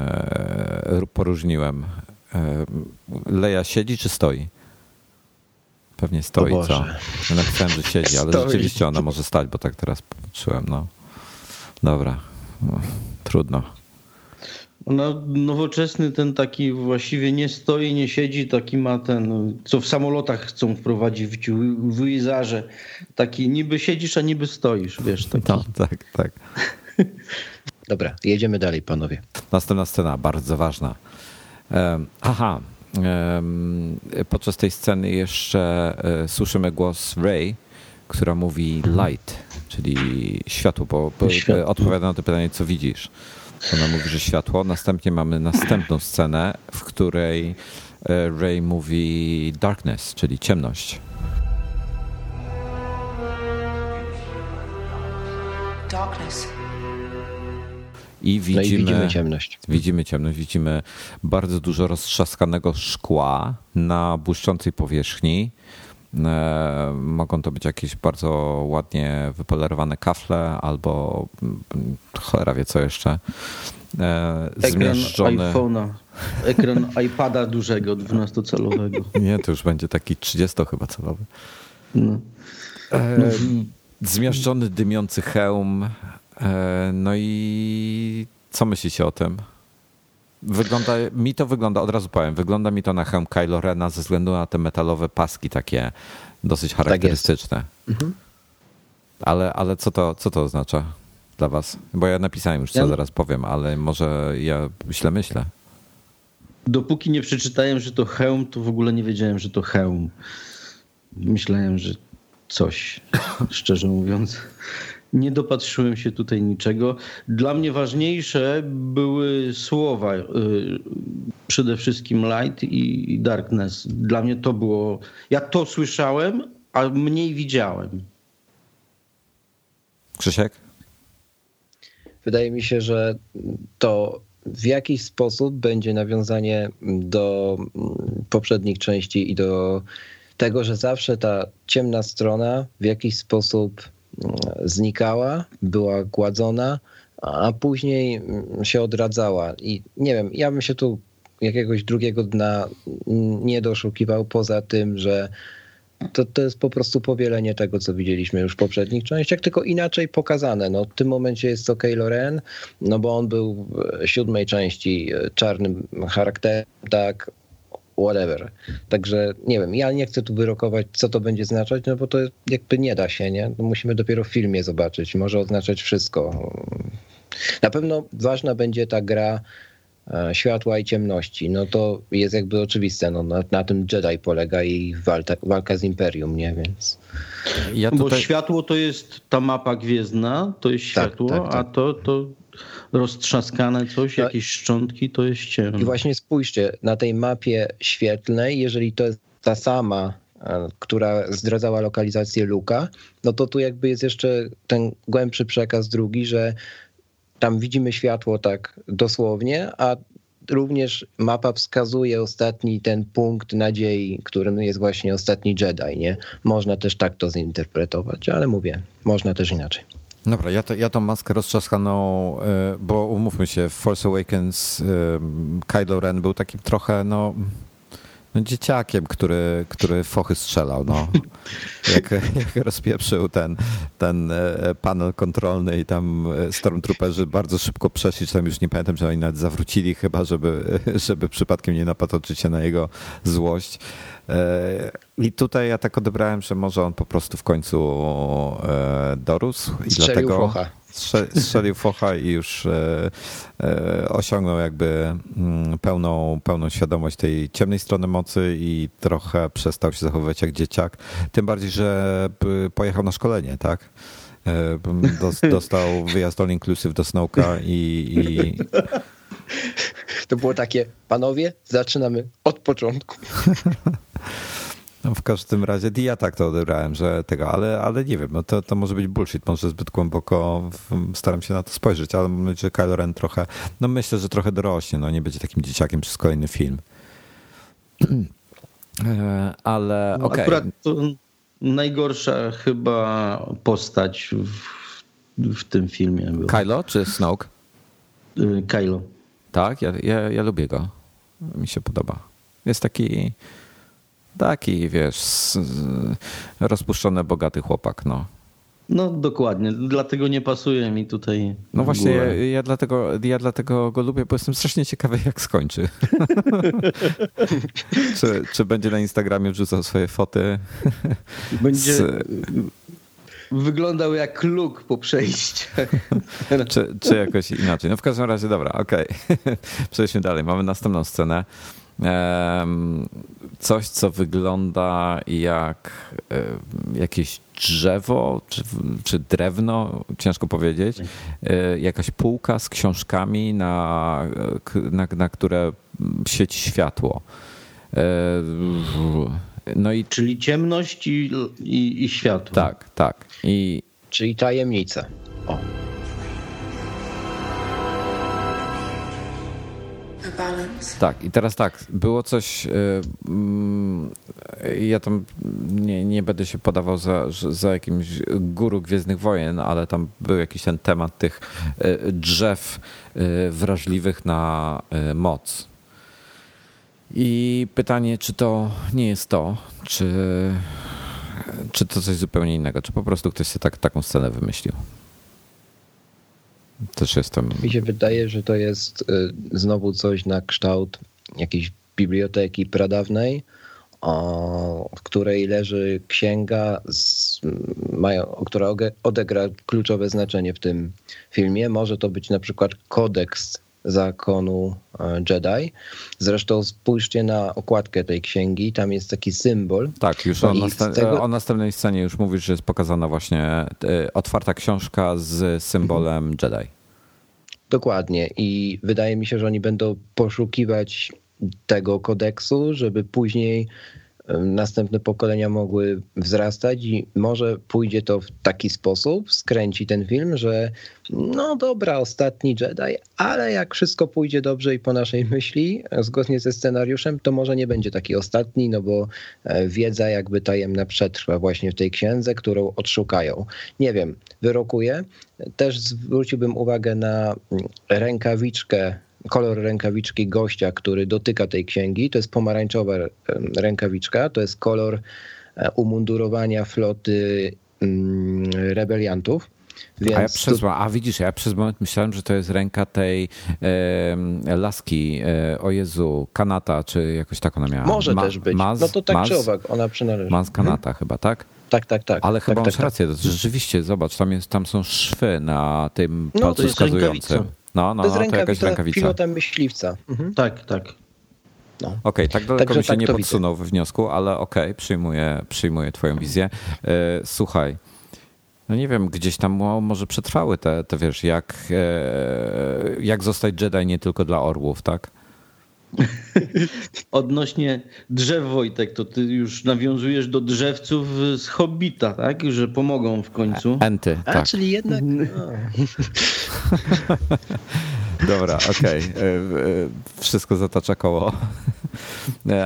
poróżniłem. Leja siedzi czy stoi? Pewnie stoi, co? Ja napisałem, że siedzi, ale stoi. rzeczywiście ona może stać, bo tak teraz patrzyłem, no. Dobra, no, trudno. Ona nowoczesny ten taki właściwie nie stoi, nie siedzi, taki ma ten, co w samolotach chcą wprowadzić w wizarze. Taki niby siedzisz, a niby stoisz, wiesz. Taki. No, tak, tak. Dobra, jedziemy dalej, panowie. Następna scena, bardzo ważna. Um, aha, Podczas tej sceny jeszcze e, słyszymy głos Ray, która mówi light, czyli światło, bo, bo światło. odpowiada na to pytanie, co widzisz. Ona mówi, że światło. Następnie mamy następną scenę, w której e, Ray mówi darkness, czyli ciemność. Darkness. I widzimy, no i widzimy ciemność. Widzimy ciemność, widzimy bardzo dużo roztrzaskanego szkła na błyszczącej powierzchni. E, mogą to być jakieś bardzo ładnie wypolerowane kafle albo mm, cholera wie co jeszcze. Zmiażdżone... Ekran iPhone'a, ekran iPada dużego, 12-calowego. Nie, to już będzie taki 30 chyba calowy. No. E, no. zmiażdżony dymiący hełm, no i co myślicie o tym? Wygląda, mi to wygląda, od razu powiem, wygląda mi to na hełm Kylo Rena ze względu na te metalowe paski takie dosyć tak charakterystyczne. Tak mhm. Ale, ale co, to, co to oznacza dla was? Bo ja napisałem już, co ja... zaraz powiem, ale może ja źle myślę. Dopóki nie przeczytałem, że to hełm, to w ogóle nie wiedziałem, że to hełm. Myślałem, że coś, szczerze mówiąc nie dopatrzyłem się tutaj niczego. Dla mnie ważniejsze były słowa, y, przede wszystkim light i darkness. Dla mnie to było. Ja to słyszałem, a mniej widziałem. Krzysiek? Wydaje mi się, że to w jakiś sposób będzie nawiązanie do poprzednich części i do tego, że zawsze ta ciemna strona w jakiś sposób znikała, była gładzona, a później się odradzała. I nie wiem, ja bym się tu jakiegoś drugiego dna nie doszukiwał, poza tym, że to, to jest po prostu powielenie tego, co widzieliśmy już w poprzednich częściach, tylko inaczej pokazane. No, w tym momencie jest to Kylo Ren, no bo on był w siódmej części czarnym charakterem, tak, whatever. Także nie wiem, ja nie chcę tu wyrokować, co to będzie znaczyć, no bo to jakby nie da się, nie? No musimy dopiero w filmie zobaczyć. Może oznaczać wszystko. Na pewno ważna będzie ta gra e, światła i ciemności. No to jest jakby oczywiste. No, na, na tym Jedi polega i walka, walka z Imperium, nie? Więc... Ja tutaj... Bo światło to jest ta mapa gwiezdna, to jest tak, światło, tak, tak, tak. a to, to roztrzaskane coś, no. jakieś szczątki, to jest ciemno. I właśnie spójrzcie, na tej mapie świetlnej, jeżeli to jest ta sama, e, która zdradzała lokalizację Luka, no to tu jakby jest jeszcze ten głębszy przekaz drugi, że tam widzimy światło tak dosłownie, a również mapa wskazuje ostatni ten punkt nadziei, którym jest właśnie ostatni Jedi, nie? Można też tak to zinterpretować, ale mówię, można też inaczej. Dobra, ja, to, ja tą maskę roztrzaskaną, e, bo umówmy się, w Force Awakens e, Kylo Ren był takim trochę, no no, dzieciakiem, który, który fochy strzelał. No. Jak, jak rozpieprzył ten, ten e, panel kontrolny i tam e, stormtrooperzy bardzo szybko przeszli, tam już nie pamiętam, że oni nawet zawrócili chyba, żeby, żeby przypadkiem nie napatoczyć się na jego złość. E, I tutaj ja tak odebrałem, że może on po prostu w końcu dorósł i Strzelił dlatego focha. Strzelił focha i już osiągnął jakby mm, pełną, pełną świadomość tej ciemnej strony mocy i trochę przestał się zachowywać jak dzieciak. Tym bardziej, że pojechał na szkolenie, tak? Dostał wyjazd all inclusive do Snowka i, i... To było takie, panowie, zaczynamy od początku. No w każdym razie ja tak to odebrałem, że tego, ale, ale nie wiem, no to, to może być bullshit, może zbyt głęboko staram się na to spojrzeć, ale myślę, że Kylo Ren trochę, no myślę, że trochę dorośnie, no nie będzie takim dzieciakiem przez kolejny film. E, ale no, okej. Okay. Akurat najgorsza chyba postać w, w tym filmie. Była. Kylo czy Snoke? Y, Kylo. Tak, ja, ja, ja lubię go. Mi się podoba. Jest taki taki, wiesz, rozpuszczony, bogaty chłopak, no. No dokładnie, dlatego nie pasuje mi tutaj. No właśnie, ja, ja, dlatego, ja dlatego go lubię, bo jestem strasznie ciekawy, jak skończy. czy, czy będzie na Instagramie wrzucał swoje foty? Będzie z... wyglądał jak luk po przejściu. czy, czy jakoś inaczej. No w każdym razie, dobra, okej. Okay. Przejdźmy dalej. Mamy następną scenę coś, co wygląda jak jakieś drzewo czy, czy drewno, ciężko powiedzieć, e, jakaś półka z książkami, na, na, na które sieci światło. E, no i, Czyli ciemność i, i, i światło. Tak, tak. I, Czyli tajemnica. O. Tak, i teraz tak, było coś. Mm, ja tam nie, nie będę się podawał za, za jakimś guru Gwiezdnych Wojen, ale tam był jakiś ten temat tych e, drzew e, wrażliwych na moc. I pytanie, czy to nie jest to, czy, czy to coś zupełnie innego, czy po prostu ktoś sobie tak, taką scenę wymyślił. Też jestem. Mi się wydaje, że to jest y, znowu coś na kształt jakiejś biblioteki pradawnej, w której leży księga, mają, która odegra kluczowe znaczenie w tym filmie. Może to być na przykład kodeks zakonu e, Jedi. Zresztą spójrzcie na okładkę tej księgi, tam jest taki symbol. Tak, już o, następ tego... o, następnej scenie już mówisz, że jest pokazana właśnie e, otwarta książka z symbolem mhm. Jedi. Dokładnie i wydaje mi się, że oni będą poszukiwać tego kodeksu, żeby później następne pokolenia mogły wzrastać i może pójdzie to w taki sposób, skręci ten film, że no dobra, ostatni Jedi, ale jak wszystko pójdzie dobrze i po naszej myśli, zgodnie ze scenariuszem, to może nie będzie taki ostatni, no bo e, wiedza jakby tajemna przetrwa właśnie w tej księdze, którą odszukają. Nie wiem, wyrokuję. Też zwróciłbym uwagę na rękawiczkę kolor rękawiczki gościa, który dotyka tej księgi. To jest pomarańczowa rękawiczka, to jest kolor e, umundurowania floty mm, rebeliantów. Więc a, ja przez, to... a widzisz, ja przez moment myślałem, że to jest ręka tej e, laski, e, o Jezu, Kanata, czy jakoś tak ona miała. Może Ma, też być. Maz, no to tak Maz, czy owak, ona przynależy. Maz Kanata hmm? chyba, tak? Tak, tak, tak. Ale tak, chyba tak, masz tak, rację, tak. rzeczywiście, zobacz, tam, jest, tam są szwy na tym no, palcu wskazującym. No, no, to jest no, to jakaś rękawica. pilota myśliwca. Mhm. Tak, tak. No. Okej, okay, tak daleko Także mi się tak nie podsunął we wniosku, ale okej, okay, przyjmuję, przyjmuję twoją wizję. E, słuchaj, No nie wiem, gdzieś tam może przetrwały te, te wiesz, jak, e, jak zostać Jedi nie tylko dla orłów, tak? Odnośnie drzew, Wojtek, to ty już nawiązujesz do drzewców z Hobbita, tak? Że pomogą w końcu. Enty, A, tak. czyli jednak... Dobra, okej. Okay. Wszystko zatacza koło.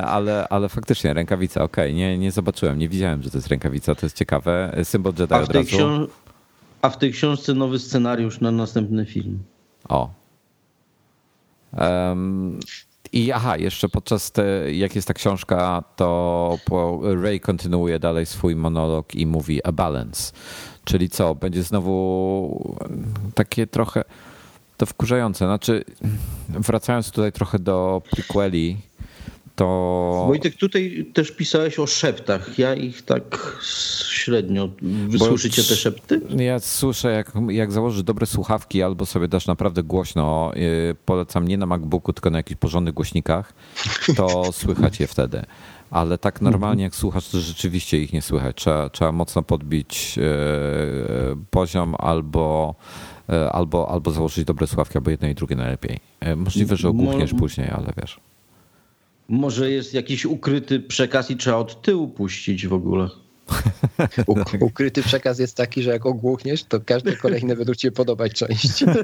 Ale, ale faktycznie rękawica, okej. Okay. Nie, nie zobaczyłem, nie widziałem, że to jest rękawica. To jest ciekawe. Symbol Jedi od razu. Książ- a w tej książce nowy scenariusz na następny film. O. Um, I aha, jeszcze podczas te, jak jest ta książka, to Ray kontynuuje dalej swój monolog i mówi a balance. Czyli co, będzie znowu takie trochę to wkurzające. Znaczy, wracając tutaj trochę do prequeli, to... Wojtek, tutaj też pisałeś o szeptach. Ja ich tak średnio. Wysłyszycie te szepty? Ja słyszę, jak, jak założysz dobre słuchawki albo sobie dasz naprawdę głośno, yy, polecam nie na MacBooku, tylko na jakichś porządnych głośnikach, to słychać je wtedy. Ale tak normalnie jak słuchasz, to rzeczywiście ich nie słychać. Trzeba, trzeba mocno podbić yy, poziom albo albo, albo założyć dobre słuchawki, albo jedno i drugie najlepiej. Możliwe, że ogłuchniesz Mo później, ale wiesz. Może jest jakiś ukryty przekaz i trzeba od tyłu puścić w ogóle. Ukryty przekaz jest taki, że jak ogłuchniesz, to każde kolejne będą ci się podobać części.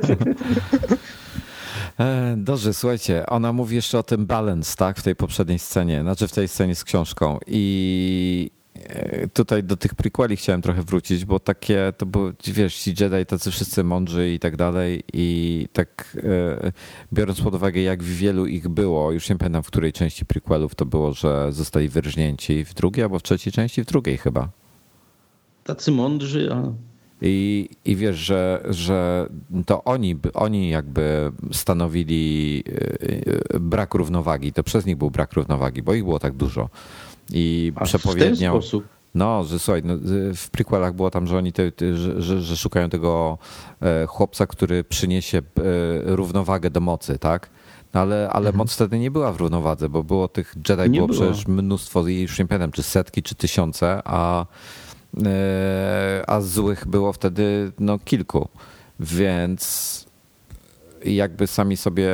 Dobrze, słuchajcie, ona mówi jeszcze o tym balance, tak, w tej poprzedniej scenie, znaczy w tej scenie z książką i tutaj do tych prequeli chciałem trochę wrócić, bo takie to były, wiesz, ci Jedi tacy wszyscy mądrzy i tak dalej i tak biorąc pod uwagę jak wielu ich było, już nie pamiętam w której części prequelów to było, że zostali wyrżnięci, w drugiej albo w trzeciej części, w drugiej chyba. Tacy mądrzy, a... I, I wiesz, że, że to oni, oni jakby stanowili brak równowagi. To przez nich był brak równowagi, bo ich było tak dużo. I A przepowiednią. W ten sposób. No, że słuchaj, no, w prequelach było tam, że oni te, te, że, że, szukają tego chłopca, który przyniesie równowagę do mocy, tak? No ale, ale mhm. moc wtedy nie była w równowadze, bo było tych Jedi nie było, było przecież mnóstwo, już nie pamiętam, czy setki, czy tysiące, a, a złych było wtedy no, kilku. Więc jakby sami sobie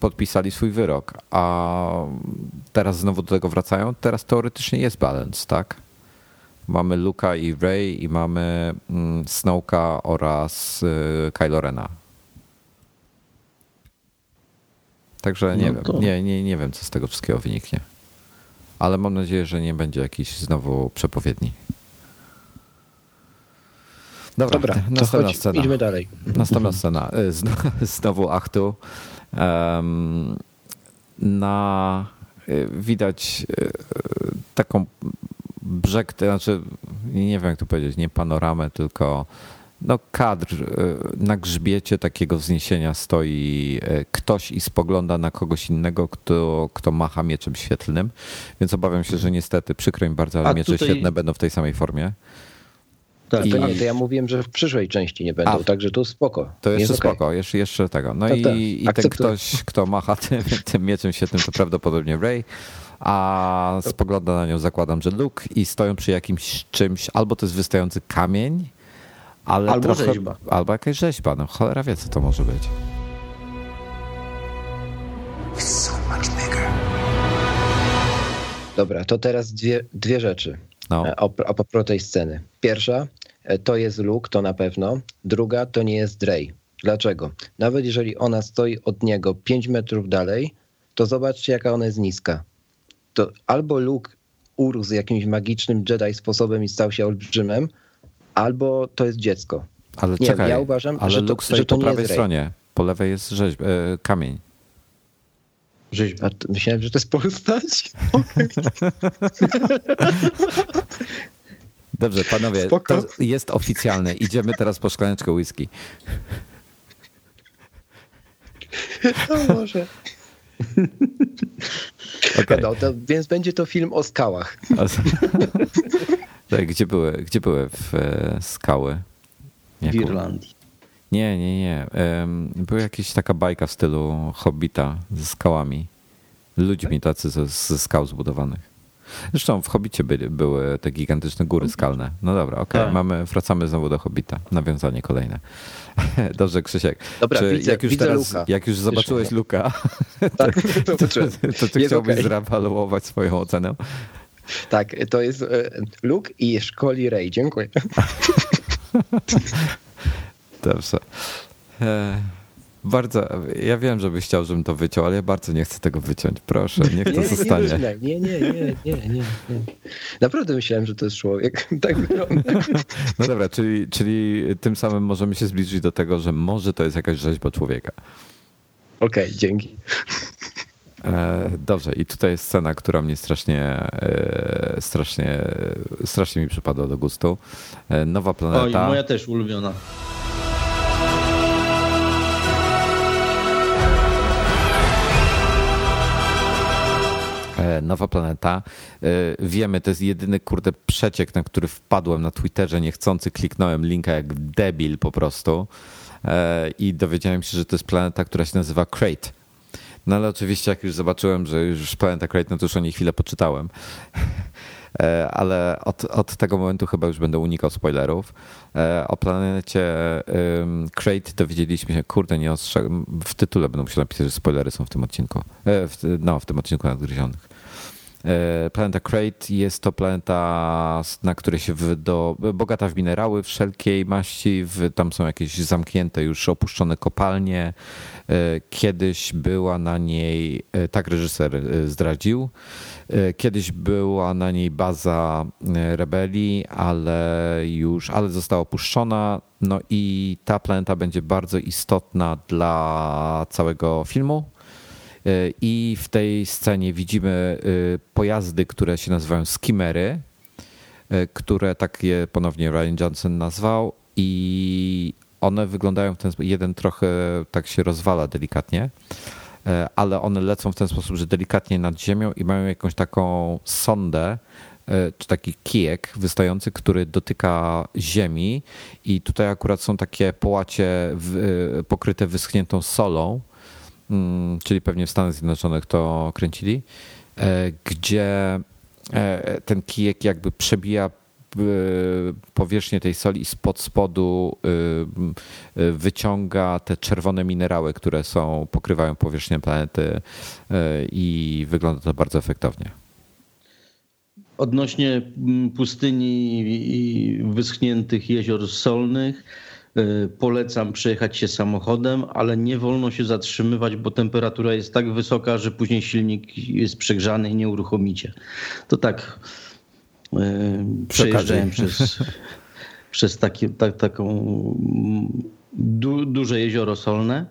podpisali swój wyrok, a teraz znowu do tego wracają. Teraz teoretycznie jest balance, tak? Mamy Luka i Ray i mamy Snowka oraz Kylo Rena. Także nie no wiem, nie, nie, nie wiem, co z tego wszystkiego wyniknie. Ale mam nadzieję, że nie będzie jakiś znowu przepowiedni. Dobra, Dobra następna chodź, scena. idźmy dalej. Następna scena. Znowu Achtu. Um, na widać taką brzeg, to znaczy nie wiem jak to powiedzieć, nie panoramę, tylko no kadr. Na grzbiecie takiego wzniesienia stoi ktoś i spogląda na kogoś innego, kto, kto macha mieczem świetlnym. Więc obawiam się, że niestety, przykro mi bardzo, ale A miecze tutaj- świetlne będą w tej samej formie. Tak, I- To nie, to ja mówiłem, że w przyszłej części nie będą, A. także tu spoko. To jeszcze spoko, jeszcze, jeszcze tego. No To i, tak, i ten ktoś, kto macha tym, tym mieczem świetnym, to prawdopodobnie Ray, a spogląda na nią, zakładam, że Luke i stoją przy jakimś czymś, albo to jest wystający kamień, ale Albo trochę, rzeźba. Albo jakaś rzeźba, no cholera wie, co to może być. so much bigger. Dobra, to teraz dwie, dwie rzeczy No, e, a a propos tej sceny. Pierwsza, to jest Luke, to na pewno. Druga, to nie jest Rey. Dlaczego? Nawet jeżeli ona stoi od niego 5 metrów dalej, to zobaczcie, jaka ona jest niska. To albo Luke urósł jakimś magicznym Jedi sposobem i stał się olbrzymem, albo to jest dziecko. ale nie, czekaj, ja uważam, ale że to- Luke stoi że to po prawej stronie, po lewej jest rzeźba, e, kamień. Rzeźba. Myślałem, że to jest postać. Dobrze, panowie, Spoko. to jest oficjalne. Idziemy teraz po szklaneczkę whisky. No może. Okej. No, to, więc będzie to film o skałach. Z- Tak, gdzie były, gdzie były w e, skały? W Jak- Irlandii. Nie, nie, nie. Em, Była jakaś taka bajka w stylu Hobbita ze skałami. Ludźmi tacy ze, ze skał zbudowanych. Zresztą w Hobbicie byli, były te gigantyczne góry skalne. No dobra, okej, Tak. mamy, wracamy znowu do Hobbita. Nawiązanie kolejne. Dobrze, Krzysiek. Dobra, czy widzę- jak już widzę teraz, Luka. jak już zobaczyłeś Luka, Tak, to, to ty Jest chciałbyś okej. zrewaluować swoją ocenę? Tak, to jest e, Luke i szkoli Rey. Dziękuję. Dobrze. Bardzo, ja wiem, że byś chciał, żebym to wyciął, ale ja bardzo nie chcę tego wyciąć. Proszę, niech to Nie, nie, zostanie. nie, nie, nie, nie, nie, nie. Naprawdę myślałem, że to jest człowiek. Tak wygląda. No dobra, czyli, czyli tym samym możemy się zbliżyć do tego, że może to jest jakaś rzeźba człowieka. Okej, dzięki. E, dobrze, i tutaj jest scena, która mnie strasznie, e, strasznie, strasznie mi przypadła do gustu. E, nowa Oj, planeta. moja też ulubiona. Nowa planeta. E, Wiemy, to jest jedyny kurde przeciek, na który wpadłem na Twitterze niechcący, kliknąłem linka jak debil po prostu E, i dowiedziałem się, że to jest planeta, która się nazywa Crate. No ale oczywiście jak już zobaczyłem, że już planeta Crate, no to już o niej chwilę poczytałem. E, Ale od, od tego momentu chyba już będę unikał spoilerów. E, O planecie Crate dowiedzieliśmy się, kurde, nie ostrzegam. W tytule będę musiał napisać, że spoilery są w tym odcinku. E, no, w tym odcinku nadgryzionych. E, Planeta Crate jest to planeta, na której się do, bogata w minerały wszelkiej maści. Tam są jakieś zamknięte, już opuszczone kopalnie. E, Kiedyś była na niej, e, tak reżyser zdradził, kiedyś była na niej baza rebelii, ale już, ale została opuszczona. No i ta planeta będzie bardzo istotna dla całego filmu. Y, I w tej scenie widzimy y, pojazdy, które się nazywają skimery, y, które tak je ponownie Ryan Johnson nazwał i one wyglądają w ten sposób, jeden trochę tak się rozwala delikatnie, ale one lecą w ten sposób, że delikatnie nad ziemią i mają jakąś taką sondę, czy taki kijek wystający, który dotyka ziemi. I tutaj akurat są takie połacie pokryte wyschniętą solą, czyli pewnie w Stanach Zjednoczonych to kręcili, e, gdzie e, ten kijek jakby przebija e, powierzchnię tej soli i spod spodu wyciąga te czerwone minerały, które są, pokrywają powierzchnię planety i wygląda to bardzo efektownie. Odnośnie mm, pustyni i wyschniętych jezior solnych, polecam przejechać się samochodem, ale nie wolno się zatrzymywać, bo temperatura jest tak wysoka, że później silnik jest przegrzany i nie uruchomicie. To tak y, przejeżdżałem przez, przez takie, tak, taką du, duże jezioro solne.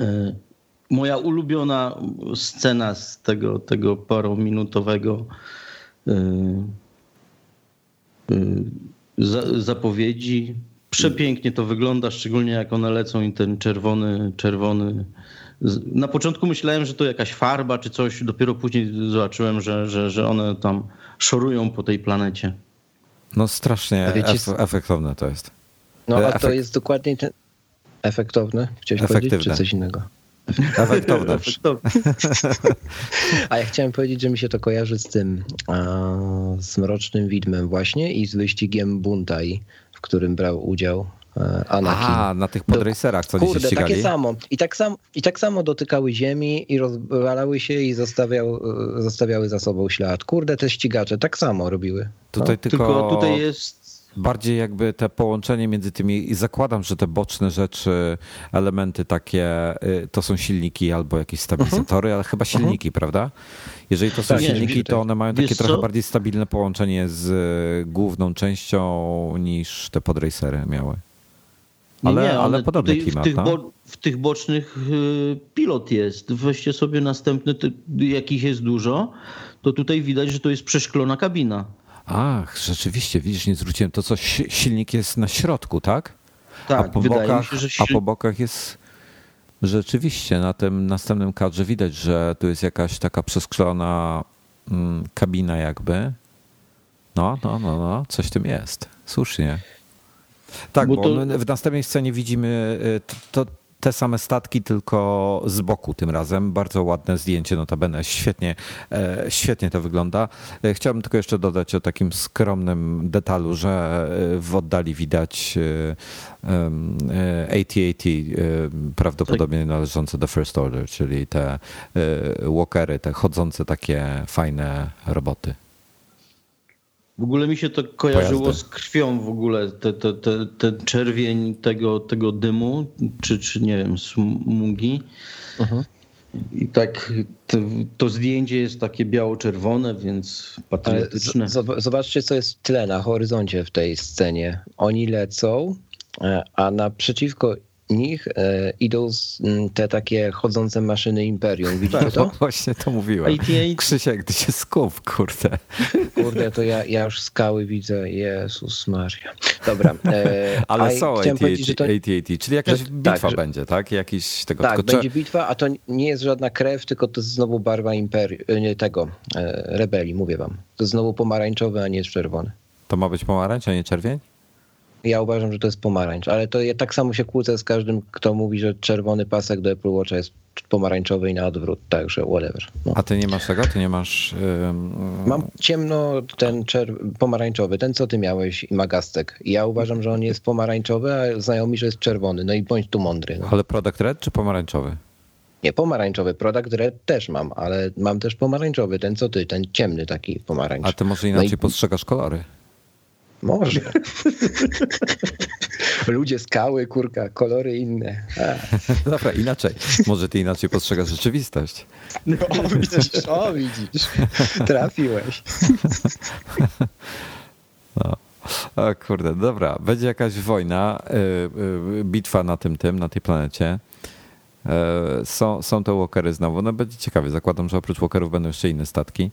Y, Moja ulubiona scena z tego, tego parominutowego y, y, za, zapowiedzi. Przepięknie to wygląda, szczególnie jak one lecą i ten czerwony, czerwony. Na początku myślałem, że to jakaś farba czy coś, dopiero później zobaczyłem, że, że, że one tam szorują po tej planecie. No strasznie A wiecie, ef- efektowne to jest. No a Efekt- to jest dokładnie ten... Efektowne? Chciałeś powiedzieć, Efektywne. czy coś innego? Efektowne. To, A ja chciałem powiedzieć, że mi się to kojarzy z tym, a, z Mrocznym Widmem właśnie i z wyścigiem Buntai, w którym brał udział e, Anakin. A, na tych podracerach, co się Kurde, ścigali. takie samo. I tak, sam, I tak samo dotykały ziemi i rozwalały się i zostawiał, e, zostawiały za sobą ślad. Kurde, te ścigacze tak samo robiły. Tutaj tylko, tylko tutaj jest bardziej jakby te połączenie między tymi i zakładam, że te boczne rzeczy, elementy takie, y, to są silniki albo jakieś stabilizatory, ale chyba silniki, prawda? Jeżeli to są Tak, silniki, to one mają takie trochę co? bardziej stabilne połączenie z y, główną częścią niż te podracery miały. Ale, ale one podobny tutaj klimat, w tych, no? bo, w tych bocznych y, pilot jest. Weźcie sobie następny, ty, jakich jest dużo, to tutaj widać, że to jest przeszklona kabina. Ach, rzeczywiście, widzisz, nie zwróciłem. To co, si- silnik jest na środku, tak? Tak, a po wydaje bokach, się, że a śl- po bokach jest rzeczywiście na tym następnym kadrze widać, że tu jest jakaś taka przesklona mm, kabina jakby. No, no, no, no, coś w tym jest. Słusznie. Tak, Bo bo, to- my w następnej scenie widzimy y, to te same statki, tylko z boku tym razem. Bardzo ładne zdjęcie, notabene. Świetnie, e, świetnie to wygląda. E, chciałbym tylko jeszcze dodać o takim skromnym detalu, że w oddali widać AT-AT, prawdopodobnie tak. należące do First Order, czyli te walkery, te chodzące takie fajne roboty. W ogóle mi się to kojarzyło Pojazdy. z krwią w ogóle, te, te, te, ten czerwień tego, tego dymu, czy, czy nie wiem, smugi. Uh-huh. I tak to, to, zdjęcie jest takie biało-czerwone, więc patriotyczne. Z, zobaczcie, co jest w tle na horyzoncie w tej scenie. Oni lecą, e, a naprzeciwko nich e, idą te takie chodzące maszyny Imperium. Widzicie tak, to? Właśnie to mówiłem. Krzysiek, ty się skup, kurde. Kurde, to ja, ja już skały widzę. Jezus Maria. Dobra. E, Ale są AT, to... AT, czyli jakaś że, bitwa tak, będzie, tak? Jakiś tego, tak, tylko, będzie bitwa, a to nie jest żadna krew, tylko to jest znowu barwa Imperium, e, tego, e, rebelii, mówię wam. To jest znowu pomarańczowy, a nie jest czerwony. To ma być pomarańcz, a nie czerwień? Ja uważam, że to jest pomarańcz, ale to ja tak samo się kłócę z każdym, kto mówi, że czerwony pasek do Apple Watcha jest pomarańczowy i na odwrót, także whatever. No. A ty nie masz tego? Ty nie masz... Yy... Mam ciemno ten czer- pomarańczowy, ten co ty miałeś i magastek. Ja uważam, że on jest pomarańczowy, a znajomi, że jest czerwony. No i bądź tu mądry. No. Ale product red czy pomarańczowy? Nie, pomarańczowy. Product Red też mam, ale mam też pomarańczowy, ten co ty, ten ciemny taki pomarańcz. A ty może inaczej no i... postrzegasz kolory? Może. Ludzie, skały, kurka, kolory inne. Dobra, inaczej. Może ty inaczej postrzegasz rzeczywistość. No, o, widzisz, o, widzisz. Trafiłeś. No. O kurde, dobra. Będzie jakaś wojna, y, y, bitwa na tym, tym, na tej planecie. Y, są, są te walkery znowu. No będzie ciekawie. Zakładam, że oprócz walkerów będą jeszcze inne statki,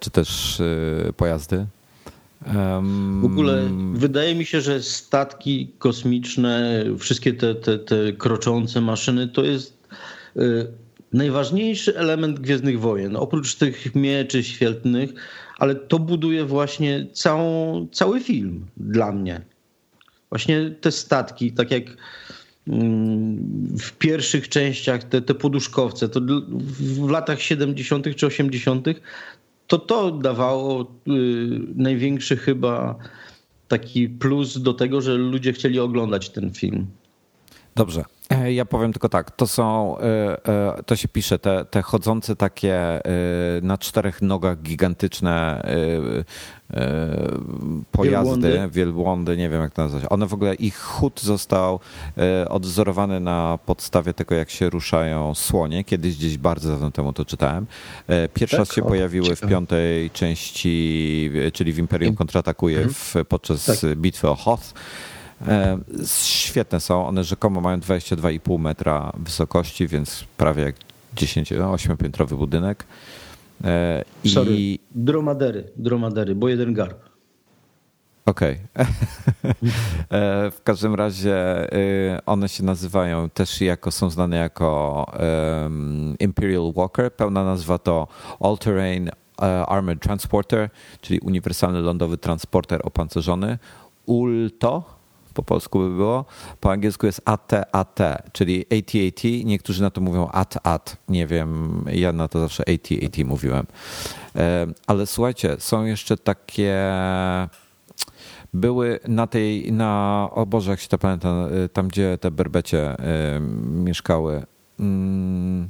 czy też pojazdy. W ogóle wydaje mi się, że statki kosmiczne, wszystkie te, te, te kroczące maszyny to jest y, najważniejszy element Gwiezdnych Wojen. Oprócz tych mieczy świetnych, ale to buduje właśnie całą, cały film dla mnie. Właśnie te statki, tak jak mm, w pierwszych częściach te, te poduszkowce, to w latach 70. czy 80 to to dawało y, największy chyba taki plus do tego, że ludzie chcieli oglądać ten film. Dobrze. E, ja powiem tylko tak, to są, e, e, to się pisze, te, te chodzące takie na czterech nogach gigantyczne pojazdy, wielbłądy. wielbłądy, nie wiem jak to nazwać. One w ogóle, ich chód został odwzorowany na podstawie tego, jak się ruszają słonie. Kiedyś gdzieś bardzo dawno temu to czytałem. Pierwszy tak? raz się o, pojawiły w piątej części, czyli w Imperium kontratakuje mhm. w, podczas tak. bitwy o Hoth. E, świetne są, one rzekomo mają 22,5 metra wysokości, więc prawie jak 10, 8-piętrowy no, budynek. E, I... Sorry, dromadery, dromadery, bo jeden garb. Okej. Okay. E, w każdym razie one się nazywają też jako, są znane jako Imperial Walker. Pełna nazwa to All Terrain Armored Transporter, czyli uniwersalny lądowy transporter opancerzony. ULTO po polsku by było. Po angielsku jest AT-AT, czyli AT-AT. Niektórzy na to mówią AT-AT. Nie wiem, ja na to zawsze AT-AT mówiłem. E, ale słuchajcie, są jeszcze takie były na tej, na, o Boże, jak się ta planeta, e, tam gdzie te berbecie y, mieszkały, mm,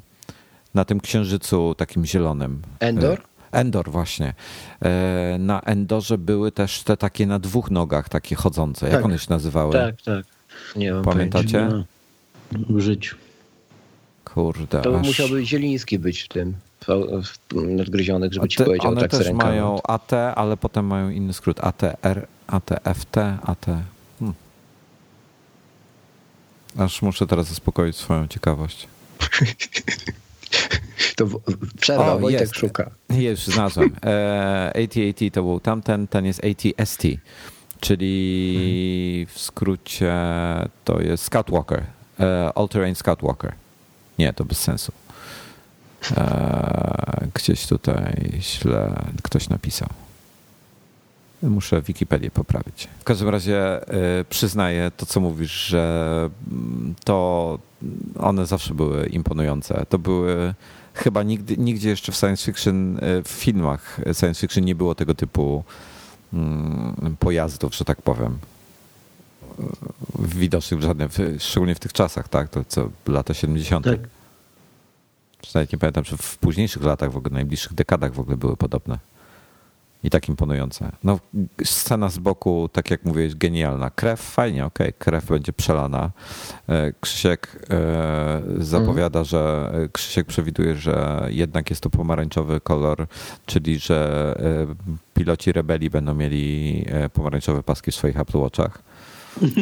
na tym księżycu takim zielonym. Endor? Endor właśnie. E, na Endorze były też te takie na dwóch nogach, takie chodzące. Jak tak. one się nazywały? Tak, tak. Nie mam Pamiętacie? W życiu. Kurde. To aż... musiałby Zieliński być w tym w nadgryzionych, żeby ci powiedział one tak też mają AT, ale potem mają inny skrót. ATR, ATFT, AT. Hmm. Aż muszę teraz zaspokoić swoją ciekawość. To przerwa, o, Wojtek jest. szuka. Już znalazłem. AT-AT e, to był tamten, ten jest AT-ST, czyli w skrócie to jest Scoutwalker. E, All Terrain Scoutwalker. Nie, to bez sensu. E, gdzieś tutaj źle ktoś napisał. Muszę Wikipedię poprawić. W każdym razie przyznaję to, co mówisz, że mm, to one zawsze były imponujące. To były chyba nigdy, nigdzie jeszcze w science fiction, e, w filmach science fiction nie było tego typu mm, pojazdów, że tak powiem. Widocznych w żadnym, szczególnie w tych czasach, tak? To co lata 70. Tak. Nawet nie pamiętam, czy w późniejszych latach, w ogóle najbliższych dekadach w ogóle były podobne i tak imponujące. No, scena z boku, tak jak mówiłeś, genialna. Krew, fajnie, okej, okay. krew będzie przelana. E, Krzysiek e, zapowiada, mhm. że e, Krzysiek przewiduje, że jednak jest to pomarańczowy kolor, czyli że piloci rebelii będą mieli pomarańczowe paski w swoich Apple Watchach.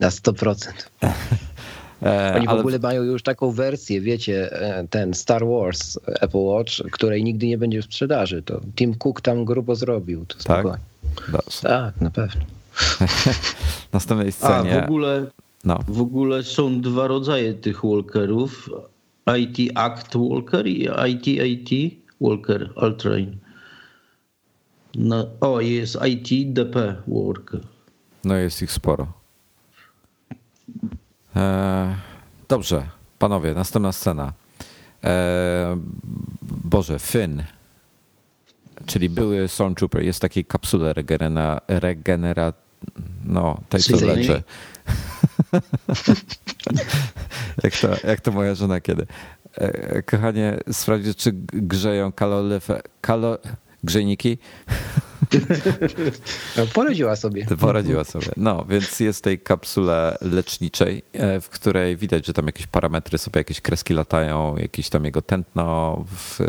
Na 100%. E, Oni w ale... ogóle mają już taką wersję, wiecie, e, ten Star Wars Apple Watch, której nigdy nie będzie w sprzedaży. To Tim Cook tam grubo zrobił. To tak? Tak, na pewno. w następnej scenie... A, w ogóle, no. w ogóle są dwa rodzaje tych walkerów. IT Act Walker i IT IT Walker Ultrain. No, o, jest IT DP Walker. No jest ich sporo. E, dobrze, panowie, następna scena. E, Boże, Finn, czyli były Stormtrooper, jest w takiej kapsule regenera, regenera no, tej co leczy. jak, to, jak to moja żona kiedy? E, kochanie, sprawdź, czy grzeją kaloryfer, kalo, grzejniki? Poradziła sobie. Poradziła sobie. No, więc jest tej kapsule leczniczej, e, w której widać, że tam jakieś parametry sobie, jakieś kreski latają, jakieś tam jego tętno w, e,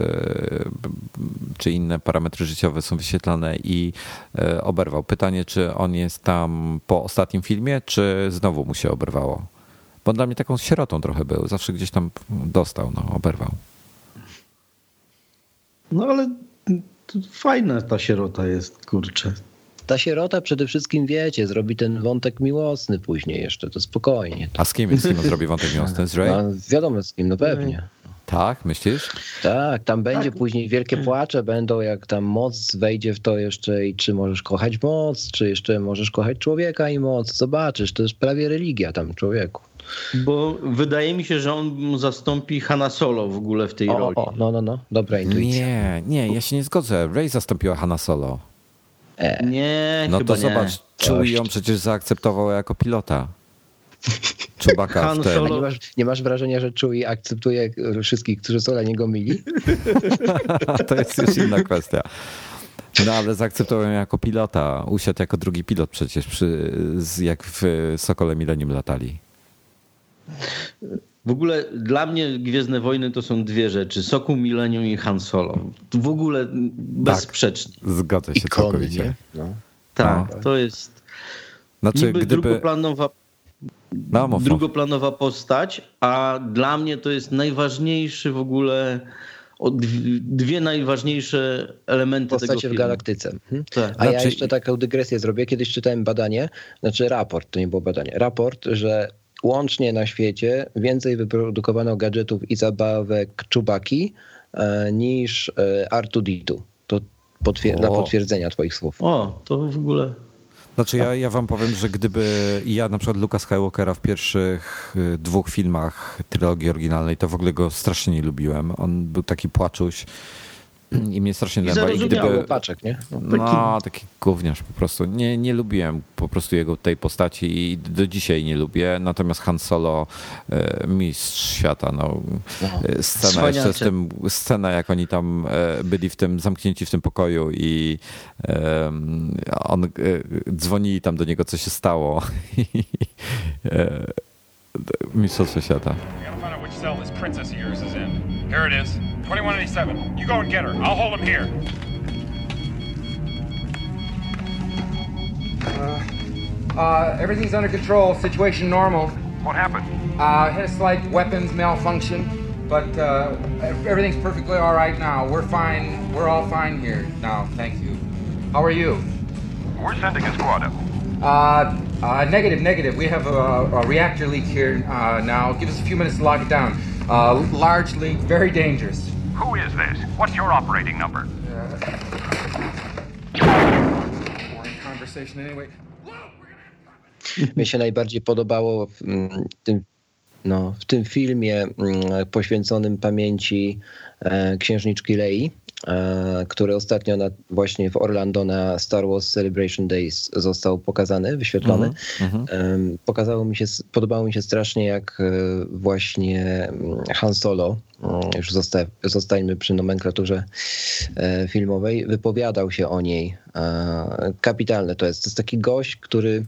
czy inne parametry życiowe są wyświetlane i e, oberwał. Pytanie, czy on jest tam po ostatnim filmie, czy znowu mu się oberwało? Bo dla mnie taką sierotą trochę był. Zawsze gdzieś tam dostał, no, oberwał. No ale fajna ta sierota jest, kurczę. Ta sierota przede wszystkim, wiecie, zrobi ten wątek miłosny później jeszcze, to spokojnie. A z kim, z kim zrobi wątek miłosny? Z Ray? No, wiadomo z kim, no pewnie. Tak, myślisz? Tak, tam będzie tak. później wielkie płacze, będą jak tam moc wejdzie w to jeszcze i czy możesz kochać moc, czy jeszcze możesz kochać człowieka i moc. Zobaczysz, to jest prawie religia tam człowieku. Bo wydaje mi się, że on zastąpi Hanna Solo w ogóle w tej o, roli. O, no, no, no, dobra intuicja. Nie, nie, ja się nie zgodzę. Ray zastąpiła Hanna Solo. E. Nie, No to nie. zobacz, Chewie ją przecież zaakceptował jako pilota. Czubaka w tym. Nie masz, nie masz wrażenia, że Chewie akceptuje wszystkich, którzy są dla niego mili? to jest już inna kwestia. No ale zaakceptował ją jako pilota. Usiadł jako drugi pilot przecież, przy, jak w Sokole Millennium latali. W ogóle dla mnie Gwiezdne Wojny to są dwie rzeczy. Soku Millennium i Han Solo. W ogóle bezsprzecznie. Tak, zgodzę się Ikony, całkowicie. No. Tak, no. to jest znaczy, niby gdyby... drugoplanowa, no, drugoplanowa postać, a dla mnie to jest najważniejszy w ogóle dwie najważniejsze elementy Postacie tego filmu. w galaktyce. Hmm? Tak. A znaczy... ja jeszcze taką dygresję zrobię. Kiedyś czytałem badanie, znaczy raport, to nie było badanie, raport, że łącznie na świecie więcej wyprodukowano gadżetów i zabawek Czubaki e, niż e, Artuditu. To potwier dla potwierdzenia twoich słów. O, to w ogóle... Znaczy ja, ja wam powiem, że gdyby ja na przykład Luka Skywalkera w pierwszych e, dwóch filmach trylogii oryginalnej, to w ogóle go strasznie nie lubiłem. On był taki płaczuś i mnie strasznie dęba. I gdyby, paczek, nie? No, no, taki gówniarz po prostu. Nie, nie lubiłem po prostu jego tej postaci i do dzisiaj nie lubię. Natomiast Han Solo, e, mistrz świata, no. no. E, scena jeszcze z tym, scena jak oni tam e, byli w tym, zamknięci w tym pokoju i on dzwonili tam do niego, co się stało. Mistrzostwo świata. Cell this princess of yours is in. Here it is. 2187. You go and get her. I'll hold him here. Uh, uh, everything's under control. Situation normal. What happened? Uh, had a slight weapons malfunction, but uh, everything's perfectly all right now. We're fine. We're all fine here now. Thank you. How are you? We're sending a squad up. Uh, uh, negative, negative. We have a, a reactor leak here uh, now. Give us a few minutes to lock it down. Uh, large leak, very dangerous. Who is this? What's your operating number? Uh, boring conversation anyway. mnie się najbardziej podobało w mm, tym, no, w tym filmie mm, poświęconym pamięci księżniczki Lei, który ostatnio na, właśnie w Orlando na Star Wars Celebration Days został pokazany, wyświetlony. Mhm, Em, Pokazało mi się, podobało mi się strasznie, jak e, właśnie mm, Han Solo, mm, już zosta, zostańmy przy nomenklaturze e, filmowej, wypowiadał się o niej. E, Kapitalne to jest. To jest taki gość, który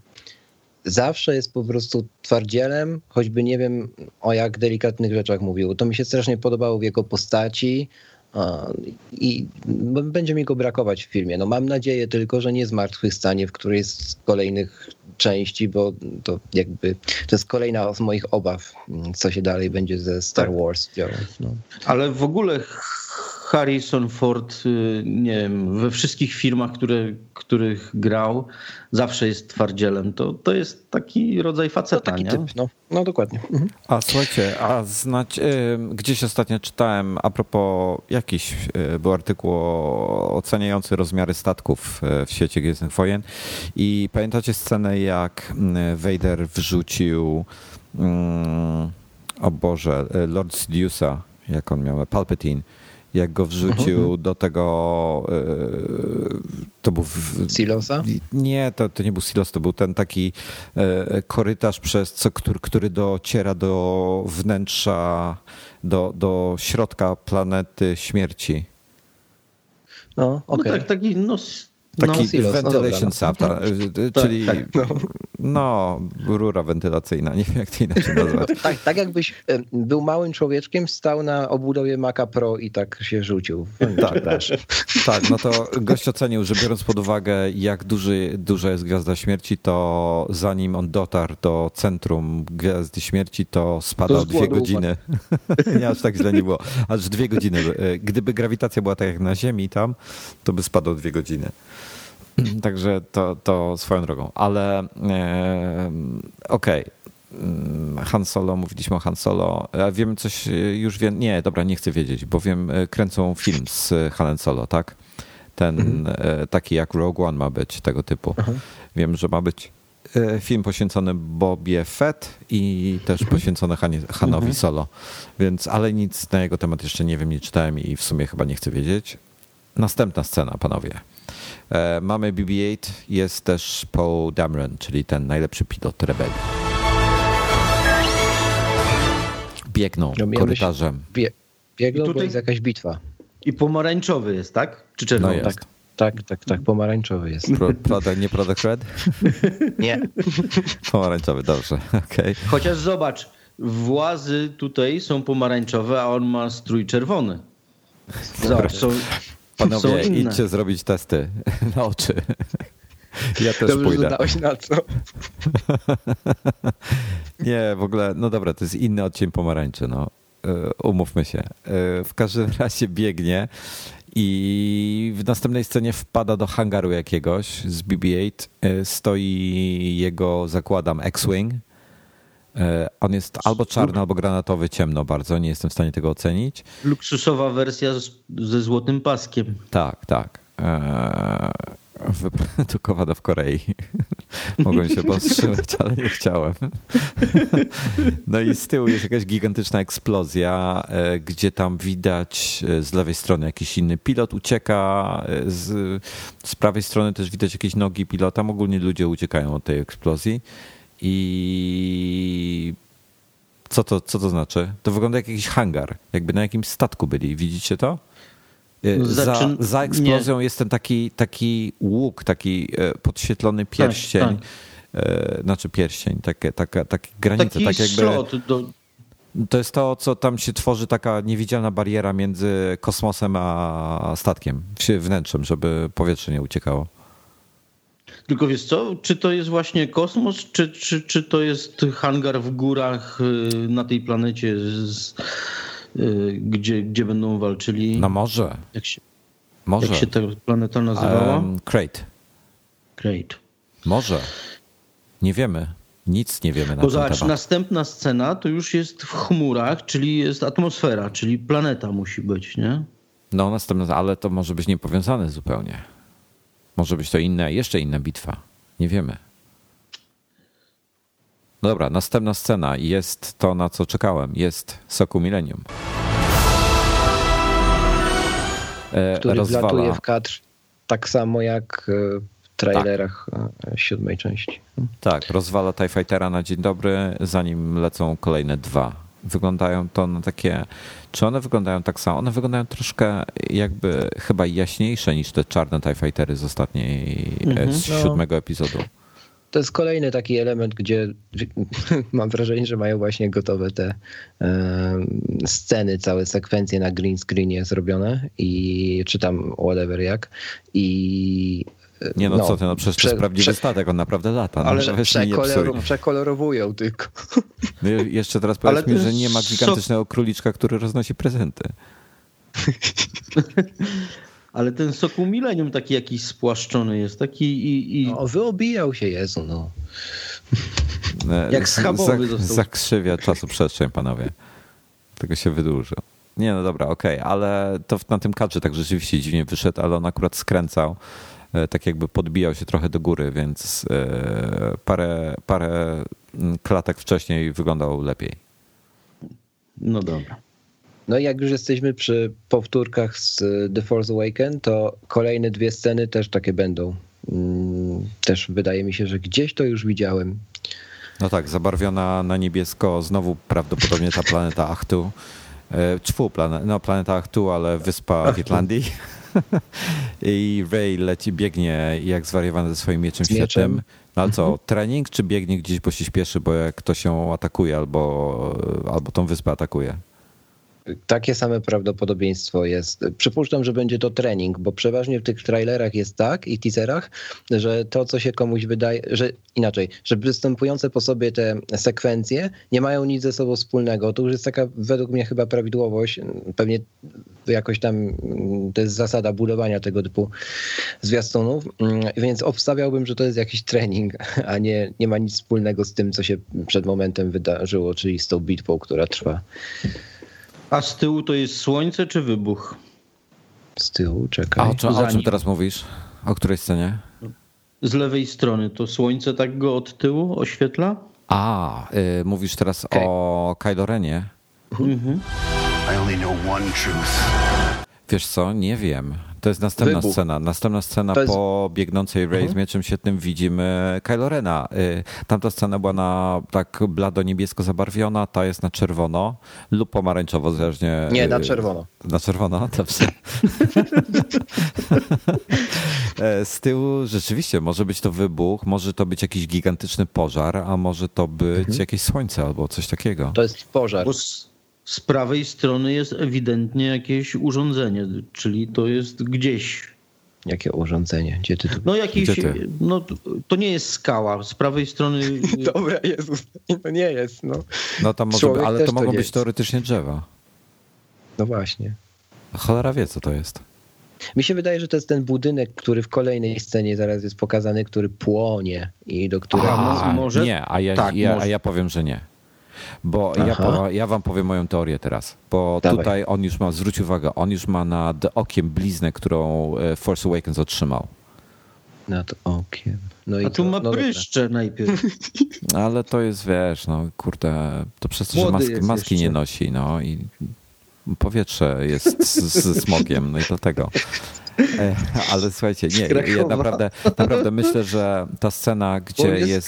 zawsze jest po prostu twardzielem, choćby nie wiem o jak delikatnych rzeczach mówił. To mi się strasznie podobało w jego postaci. I będzie mi go brakować w filmie. No mam nadzieję tylko, że nie zmartwychwstanie w którejś z kolejnych części, bo to jakby to jest kolejna z moich obaw, co się dalej będzie ze Star Tak. Wars działo. No. Ale w ogóle Harrison Ford, y, nie wiem, we wszystkich filmach, które, których grał, zawsze jest twardzielem. To, to jest taki rodzaj To faceta, taki nie? typ, no, no dokładnie. Mhm. A słuchajcie, a znać, y, gdzieś ostatnio czytałem a propos jakiś y, był artykuł oceniający rozmiary statków y, w świecie Gwiezdnych Wojen i pamiętacie scenę jak y, Vader wrzucił mm, o Boże, y, Lord Sidiousa, jak on miał, Palpatine, jak go wrzucił do tego y, to był w, Silosa? nie, to, to nie był silos, to był ten taki e, korytarz, przez co, który, który dociera do wnętrza, do, do środka planety śmierci. No, No okej. tak, taki, no, Taki no, silos, no ventilation dobra, no. a, e, Tak, czyli tak, no. rura wentylacyjna, nie wiem jak to inaczej nazwać. Tak, tak jakbyś e, był małym człowieczkiem, stał na obudowie Maca Pro i tak się rzucił. Przepraszam. Tak, no to gość ocenił, że biorąc pod uwagę, jak duży, duża jest Gwiazda Śmierci, to zanim on dotarł do centrum Gwiazdy Śmierci, to spadał dwie godziny. nie, aż tak źle nie było. Aż dwie godziny. Gdyby grawitacja była tak jak na Ziemi tam, to by spadł dwie godziny. Także to, to swoją drogą. Ale e, okej. Mm, Han Solo, mówiliśmy o Han Solo. Wiem coś, e, już wiem. Nie, dobra, nie chcę wiedzieć, bo wiem, e, kręcą film z Hanem Solo, tak? Ten e, taki jak Rogue One ma być, tego typu. Wiem, że ma być film poświęcony Bobie Fett i też poświęcony Hanie, Hanowi Solo. Więc, ale nic na jego temat jeszcze nie wiem, nie czytałem i w sumie chyba nie chcę wiedzieć. Następna scena, panowie. E, Mamy BB-8, jest też Paul Dameron, czyli ten najlepszy pilot rebelii. Biegną myślę- korytarzem. Bie, biegną, I tutaj- bo jest jakaś bitwa. I pomarańczowy jest, tak? Czy No czerwony? jest. Tak, tak, tak, tak, pomarańczowy jest. Pro, product, nie Product Red? Nie, Pomarańczowy, dobrze, okej. Chociaż zobacz, włazy tutaj są pomarańczowe, a on ma strój czerwony. Zobacz, są Panowie, idźcie zrobić testy na oczy. Ja też dobrze, pójdę. dałeś na co. Nie, w ogóle, no dobra, to jest inny odcień pomarańczy, no. E, Umówmy się. E, W każdym razie biegnie i w następnej scenie wpada do hangaru jakiegoś z BB-8. E, Stoi jego, zakładam, X-Wing. E, On jest albo czarny, albo granatowy, ciemno bardzo, nie jestem w stanie tego ocenić. luksusowa wersja z, ze złotym paskiem. Tak, tak. Eee, Wyprodukowana w Korei. Mogłem się powstrzymać, ale nie chciałem. No i z tyłu jest jakaś gigantyczna eksplozja, e, gdzie tam widać e, z lewej strony jakiś inny pilot ucieka, z, z prawej strony też widać jakieś nogi pilota. Ogólnie ludzie uciekają od tej eksplozji. I co to, co to znaczy? To wygląda jak jakiś hangar, jakby na jakimś statku byli. Widzicie to? E, No, Za, zaczyn- za eksplozją jest ten taki, taki łuk, taki e, podświetlony pierścień. e, Znaczy pierścień, takie, taka, takie granice, Taki tak jakby. do, To jest to, co tam się tworzy, taka niewidzialna bariera między kosmosem a statkiem, wnętrzem, żeby powietrze nie uciekało. Tylko wiesz co, czy to jest właśnie kosmos, czy, czy, czy to jest hangar w górach y, na tej planecie, z, y, gdzie, gdzie będą walczyli? No może, Jak się, może. jak się ta planeta nazywała? Um, Crate. Great. Może. Nie wiemy. Nic nie wiemy na Bo ten zobacz, temat. następna scena to już jest w chmurach, czyli jest atmosfera, czyli planeta musi być, nie? No, następne, ale to może być niepowiązane zupełnie. Może być to inna, jeszcze inna bitwa. Nie wiemy. No dobra, następna scena jest to, na co czekałem. Jest Soku Millennium. E, Który rozwala- wlatuje w kadr tak samo jak e, w trailerach e, siódmej części. Tak, rozwala TIE Fightera na dzień dobry, zanim lecą kolejne dwa. Wyglądają to na takie. Czy one wyglądają tak samo? One wyglądają troszkę jakby chyba jaśniejsze niż te czarne TIE Fightery z ostatniej, e, z No. siódmego epizodu. To jest kolejny taki element, gdzie mam wrażenie, że mają właśnie gotowe te e, sceny, całe sekwencje na green screenie zrobione i czy tam whatever jak. I Nie no, co ty, no przecież to prze- jest prawdziwy prze- statek, on naprawdę lata. No, Ale psuj. przekolor, przekolorowują tylko. No Jeszcze teraz powiedz mi, że nie ma gigantycznego króliczka, który roznosi prezenty. Ale ten Sokół Millennium taki jakiś spłaszczony jest, taki i... i... No, wyobijał się, Jezu, no. E, Jak z- schabowy zak- został. Zakrzywia czasoprzestrzeń, panowie. Tego się wydłużył. Nie, no dobra, okej, ale to na tym kadrze tak rzeczywiście dziwnie wyszedł, ale on akurat skręcał, tak jakby podbijał się trochę do góry, więc e, parę, parę mm, klatek wcześniej wyglądał lepiej. No dobra. No i jak już jesteśmy przy powtórkach z y, The Force Awaken, to kolejne dwie sceny też takie będą. Mm, Też wydaje mi się, że gdzieś to już widziałem. No tak, zabarwiona na niebiesko, znowu prawdopodobnie ta planeta Achtu. E, Czwu, plane, no planeta Achtu, ale wyspa w Irlandii. I Ray leci, biegnie jak zwariowany ze swoim mieczem Z mieczem. No ale co, trening czy biegnie gdzieś, bo się śpieszy, bo jak ktoś ją atakuje albo, albo tą wyspę atakuje? Takie same prawdopodobieństwo jest. Przypuszczam, że będzie to trening, bo przeważnie w tych trailerach jest tak i teaserach, że to, co się komuś wydaje, że inaczej, że występujące po sobie te sekwencje nie mają nic ze sobą wspólnego. To już jest taka według mnie chyba prawidłowość. Pewnie jakoś tam mm, to jest zasada budowania tego typu zwiastunów, Mm, więc obstawiałbym, że to jest jakiś trening, a nie, nie ma nic wspólnego z tym, co się przed momentem wydarzyło, czyli z tą bitwą, która trwa A z tyłu to jest słońce czy wybuch? z tyłu. Czekaj. A o, czym- o czym teraz mówisz? O której scenie? Z lewej strony to słońce tak go od tyłu oświetla? A, y, mówisz teraz Okej. o Kylo Renie. I only know one truth. Wiesz co, nie wiem. To jest następna Wybuch. scena. Następna scena jest- po biegnącej Rey z mieczem świetnym widzimy Kylo Rena. Y, Tamta scena była na tak blado niebiesko zabarwiona, ta jest na czerwono lub pomarańczowo, zależnie. Nie, na y, czerwono. Na czerwono, dobrze. E, Z tyłu rzeczywiście może być to wybuch, może to być jakiś gigantyczny pożar, a może to być Mhm. jakieś słońce albo coś takiego. To jest pożar. Bo z, prawej strony jest ewidentnie jakieś urządzenie, czyli to jest gdzieś. Jakie urządzenie? Gdzie ty tu... No Gdzie ty? no to- to nie jest skała. Z prawej strony Dobra, Jezus, to nie jest, no. No to może, Człowiek ale to to mogą nie być jest. teoretycznie drzewa. No właśnie. Cholera wie, co to jest. Mi się wydaje, że to jest ten budynek, który w kolejnej scenie zaraz jest pokazany, który płonie i do którego... A, może- Nie, a ja, tak, ja, a ja powiem, że nie. Bo ja, ja wam powiem moją teorię teraz. Bo Dawaj. tutaj on już ma, zwróć uwagę, on już ma nad okiem bliznę, którą e, Force Awakens otrzymał. Nad okiem. No i A tu ma no dobra. pryszcze najpierw. Ale to jest, wiesz, no kurde, to przez to, że Młody maski, jest maski jeszcze. nie nosi, no i powietrze jest z- ze smogiem, no i dlatego. E, Ale słuchajcie, nie, ja naprawdę, naprawdę myślę, że ta scena, gdzie On jest, jest...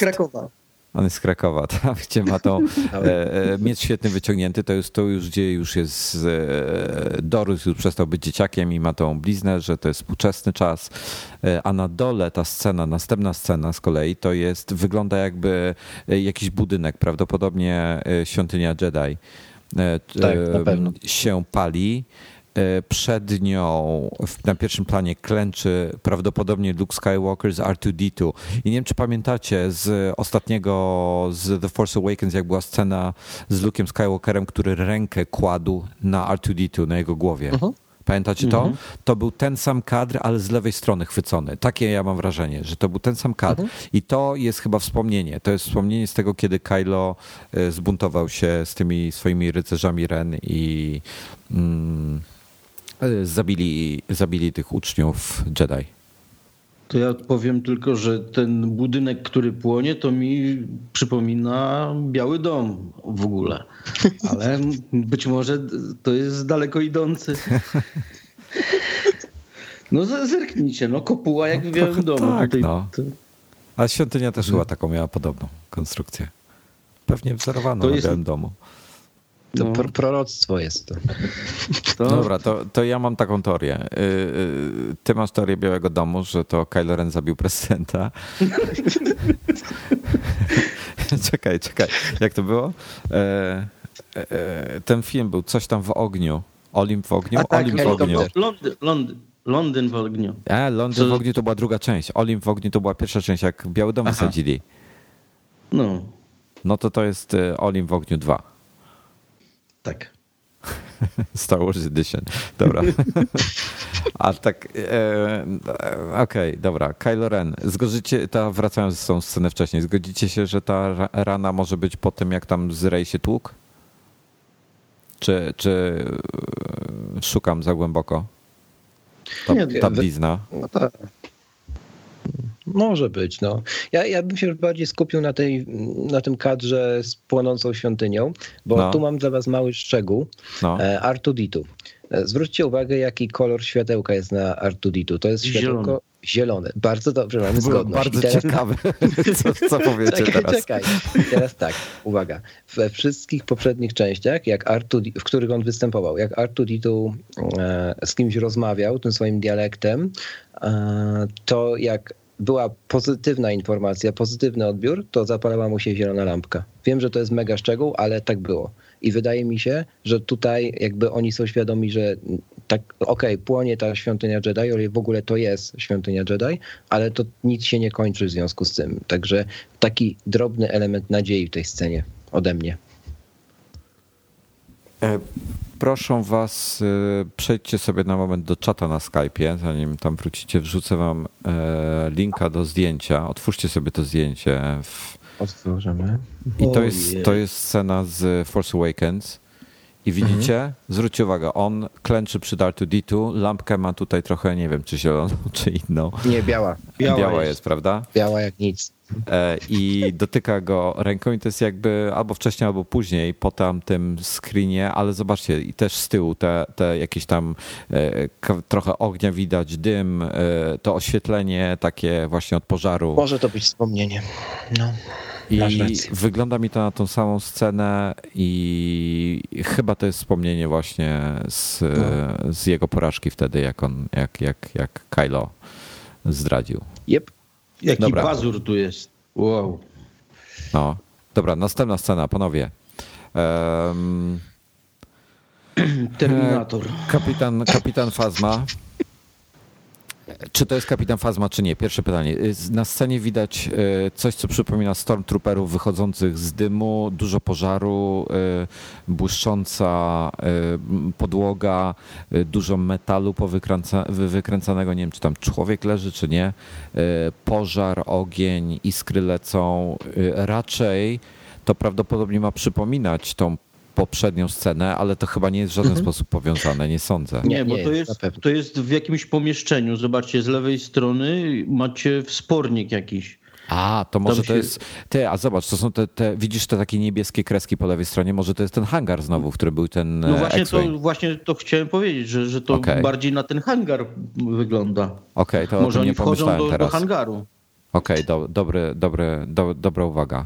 On jest z Krakowa, tam, gdzie ma tą e, e, miecz świetny wyciągnięty, to jest to już, gdzie już jest e, dorósł, już przestał być dzieciakiem i ma tą bliznę, że to jest współczesny czas, e, a na dole ta scena, następna scena z kolei, to jest, wygląda jakby jakiś budynek, prawdopodobnie świątynia Jedi Tak, na pewno. się pali. E, Przed nią w- na pierwszym planie klęczy prawdopodobnie Luke Skywalker z R2D2. I nie wiem, czy pamiętacie z ostatniego, z The Force Awakens, jak była scena z Luke'em Skywalkerem, który rękę kładł na R2D2, na jego głowie. Pamiętacie to? To był ten sam kadr, ale z lewej strony chwycony. Takie ja mam wrażenie, że to był ten sam kadr. I to jest chyba wspomnienie. To jest wspomnienie z tego, kiedy Kylo e, zbuntował się z tymi swoimi rycerzami Ren i mm, zabili, zabili tych uczniów Jedi. To ja powiem tylko, że ten budynek, który płonie, to mi przypomina Biały Dom w ogóle. Ale być może to jest daleko idący. No zerknijcie, no kopuła jak w Białym Domu. tak, Tutaj- no. to- A świątynia też chyba taką miała podobną konstrukcję. Pewnie wzorowaną na jest- Białym Domu. To No. pro, proroctwo jest to. to- Dobra, to, to ja mam taką teorię. Y, y, Ty masz teorię Białego Domu, że to Kylo Ren zabił prezydenta. czekaj, czekaj. Jak to było? E, e, ten film był coś tam w ogniu. Olimp w ogniu? A tak, Olimp w helikopter. ogniu. Londyn, Londyn, Londyn w ogniu. A, Londyn Co- w ogniu to była druga część. Olimp w ogniu to była pierwsza część, jak Biały Dom Aha. wysadzili. No, No to to jest e, Olimp w ogniu 2. tak. Star Wars Edition. Dobra. A tak, e, e, okej, dobra. Kylo Ren. Zgodzicie, ta, wracając z tą scenę wcześniej, zgodzicie się, że ta ra- rana może być po tym, jak tam z Rey się tłukł? Czy, czy e, szukam za głęboko? Ta, Nie, ta blizna. No tak. Może być, no. Ja, ja bym się już bardziej skupił na, tej, na tym kadrze z płonącą świątynią, bo No. tu mam dla was mały szczegół. No. E, R2D2. E, Zwróćcie uwagę, jaki kolor światełka jest na R2D2. To jest światełko Zielony. zielone. Bardzo dobrze, mamy zgodność. bardzo teraz- ciekawy, co, co powiecie Czekaj, teraz. czekaj. Teraz tak, uwaga. We wszystkich poprzednich częściach, jak R2D, w których on występował, jak R2D2 e, z kimś rozmawiał tym swoim dialektem, e, to jak była pozytywna informacja, pozytywny odbiór, to zapalała mu się zielona lampka. Wiem, że to jest mega szczegół, ale tak było. I wydaje mi się, że tutaj jakby oni są świadomi, że tak, okej, płonie ta świątynia Jedi, ale w ogóle to jest świątynia Jedi, ale to nic się nie kończy w związku z tym. Także taki drobny element nadziei w tej scenie ode mnie. E, Proszę was, e, przejdźcie sobie na moment do czata na Skype'ie, zanim tam wrócicie, wrzucę wam e, linka do zdjęcia. Otwórzcie sobie to zdjęcie. W... Otworzymy. I to jest, Ojej. to jest scena z Force Awakens. I widzicie, zwróćcie uwagę, on klęczy przy Dartu D2, lampkę ma tutaj trochę, nie wiem, czy zieloną, czy inną. Nie, biała. Biała, Biała jest. jest. prawda? Biała jak nic. E, I dotyka go ręką i to jest jakby albo wcześniej, albo później po tamtym screenie, ale zobaczcie, i też z tyłu te, te jakieś tam e, trochę ognia widać, dym, e, to oświetlenie takie właśnie od pożaru. Może to być wspomnienie. No. I wygląda mi to na tą samą scenę i chyba to jest wspomnienie właśnie z, No. z jego porażki wtedy, jak on, jak, jak, jak Kylo zdradził. Jep. Jaki Dobra. pazur tu jest. Wow. No, dobra, następna scena, panowie. Em, Terminator. kapitan, kapitan Fazma. Czy to jest kapitan Fazma, czy nie? Pierwsze pytanie. Z- Na scenie widać e, coś, co przypomina Stormtrooperów wychodzących z dymu, dużo pożaru, e, błyszcząca podłoga, dużo metalu powykręca, wy- wykręcanego. Nie wiem, czy tam człowiek leży, czy nie. Pożar, ogień, iskry lecą. Raczej to prawdopodobnie ma przypominać tą poprzednią scenę, ale to chyba nie jest w żaden sposób powiązane, nie sądzę. Nie, bo nie to jest, to jest w jakimś pomieszczeniu. Zobaczcie, z lewej strony macie wspornik jakiś. A, to może Tam to się- jest. Ty, a zobacz, to są te, te. Widzisz te takie niebieskie kreski po lewej stronie? Może to jest ten hangar znowu, w który był ten. No e, właśnie to, właśnie to chciałem powiedzieć, że, że to Okej. bardziej na ten hangar wygląda. Okej, to o Może tym nie oni wchodzą pomyślałem do, do teraz. Okej, hangaru. do, dobry, dobry, do, dobra uwaga.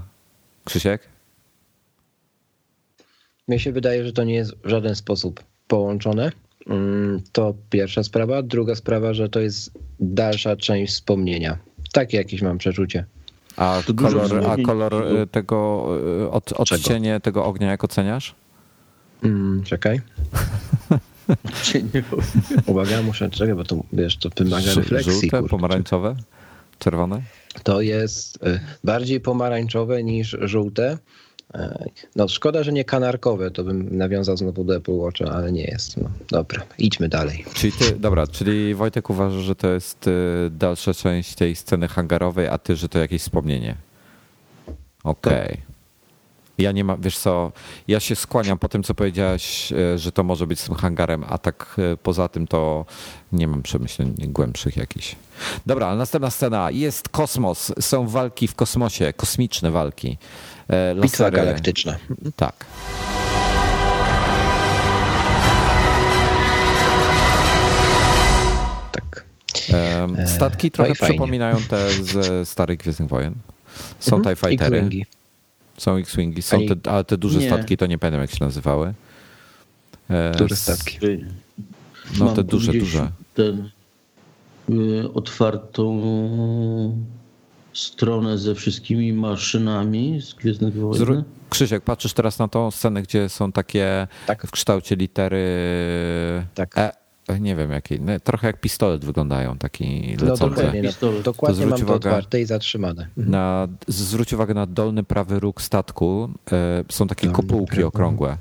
Krzysiek? Mnie się wydaje, że to nie jest w żaden sposób połączone. Mm, To pierwsza sprawa. Druga sprawa, że to jest dalsza część wspomnienia. Takie jakieś mam przeczucie. A To kolor, a kolor e, tego. e, Od, odcienie tego ognia, jak oceniasz? Mm, czekaj. Uwaga, muszę czekaj, bo to wiesz, to wymaga refleksji. Żółte, kurczę. pomarańczowe? Czerwone? To jest y, bardziej pomarańczowe niż żółte. No szkoda, że nie kanarkowe, to bym nawiązał znowu do Apple Watcha, ale nie jest. No, dobra, idźmy dalej. Czyli ty, dobra, czyli Wojtek uważa, że to jest y, dalsza część tej sceny hangarowej, a ty, że to jakieś wspomnienie. Okej. Ja nie mam, wiesz co, ja się skłaniam po tym, co powiedziałaś, e, że to może być z tym hangarem, a tak e, poza tym to nie mam przemyśleń głębszych jakichś. Dobra, następna scena. Jest kosmos, są walki w kosmosie, kosmiczne walki. E, Bitwa lasery. galaktyczna. Tak. Tak. Em, Statki trochę no i fajnie. przypominają te ze starych Gwiezdnych Wojen. Są TIE I Fightery, są X-Wingi, są te, ale te duże Nie. statki to nie pamiętam jak się nazywały. E, Duże statki. No Mam te duże, duże. Ten, y, otwartą stronę ze wszystkimi maszynami z Gwiezdnych Wojen. Zró- Krzysiek, patrzysz teraz na tą scenę, gdzie są takie Tak. w kształcie litery Tak. E, nie wiem jakiej, no, trochę jak pistolet wyglądają, taki No lecący. dokładnie, no, Pistolet. dokładnie To zwróć mam to uwagę. otwarte i zatrzymane. Na, zwróć uwagę na dolny prawy róg statku. E, są takie Dolny kopułki prawy. okrągłe.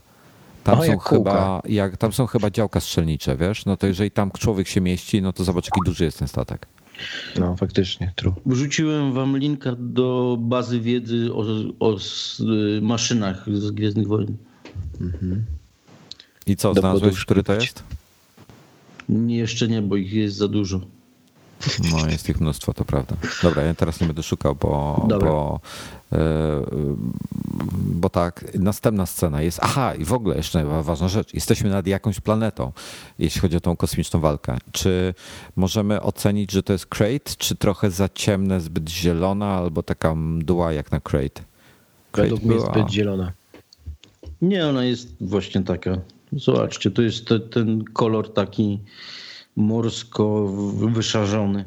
Tam O, są, jak kółka. chyba, jak, tam są chyba działka strzelnicze, wiesz? No to jeżeli tam człowiek się mieści, no to zobacz, jaki duży jest ten statek. No faktycznie, true. Wrzuciłem wam linka do bazy wiedzy o, o y, maszynach z Gwiezdnych Wojen. I co, Do znalazłeś, który to jest? Nie, jeszcze nie, bo ich jest za dużo. No, jest ich mnóstwo, to prawda. Dobra, ja teraz nie będę szukał, bo, Dobra. bo, bo tak, następna scena jest. Aha, i w ogóle jeszcze wa- ważna rzecz. Jesteśmy nad jakąś planetą, jeśli chodzi o tą kosmiczną walkę. Czy możemy ocenić, że to jest Crate, czy trochę za ciemne, zbyt zielona, albo taka mdła jak na Crate? Według mnie jest była- zbyt zielona. Nie, ona jest właśnie taka. Zobaczcie, to jest te, ten kolor taki morsko wyszarzony.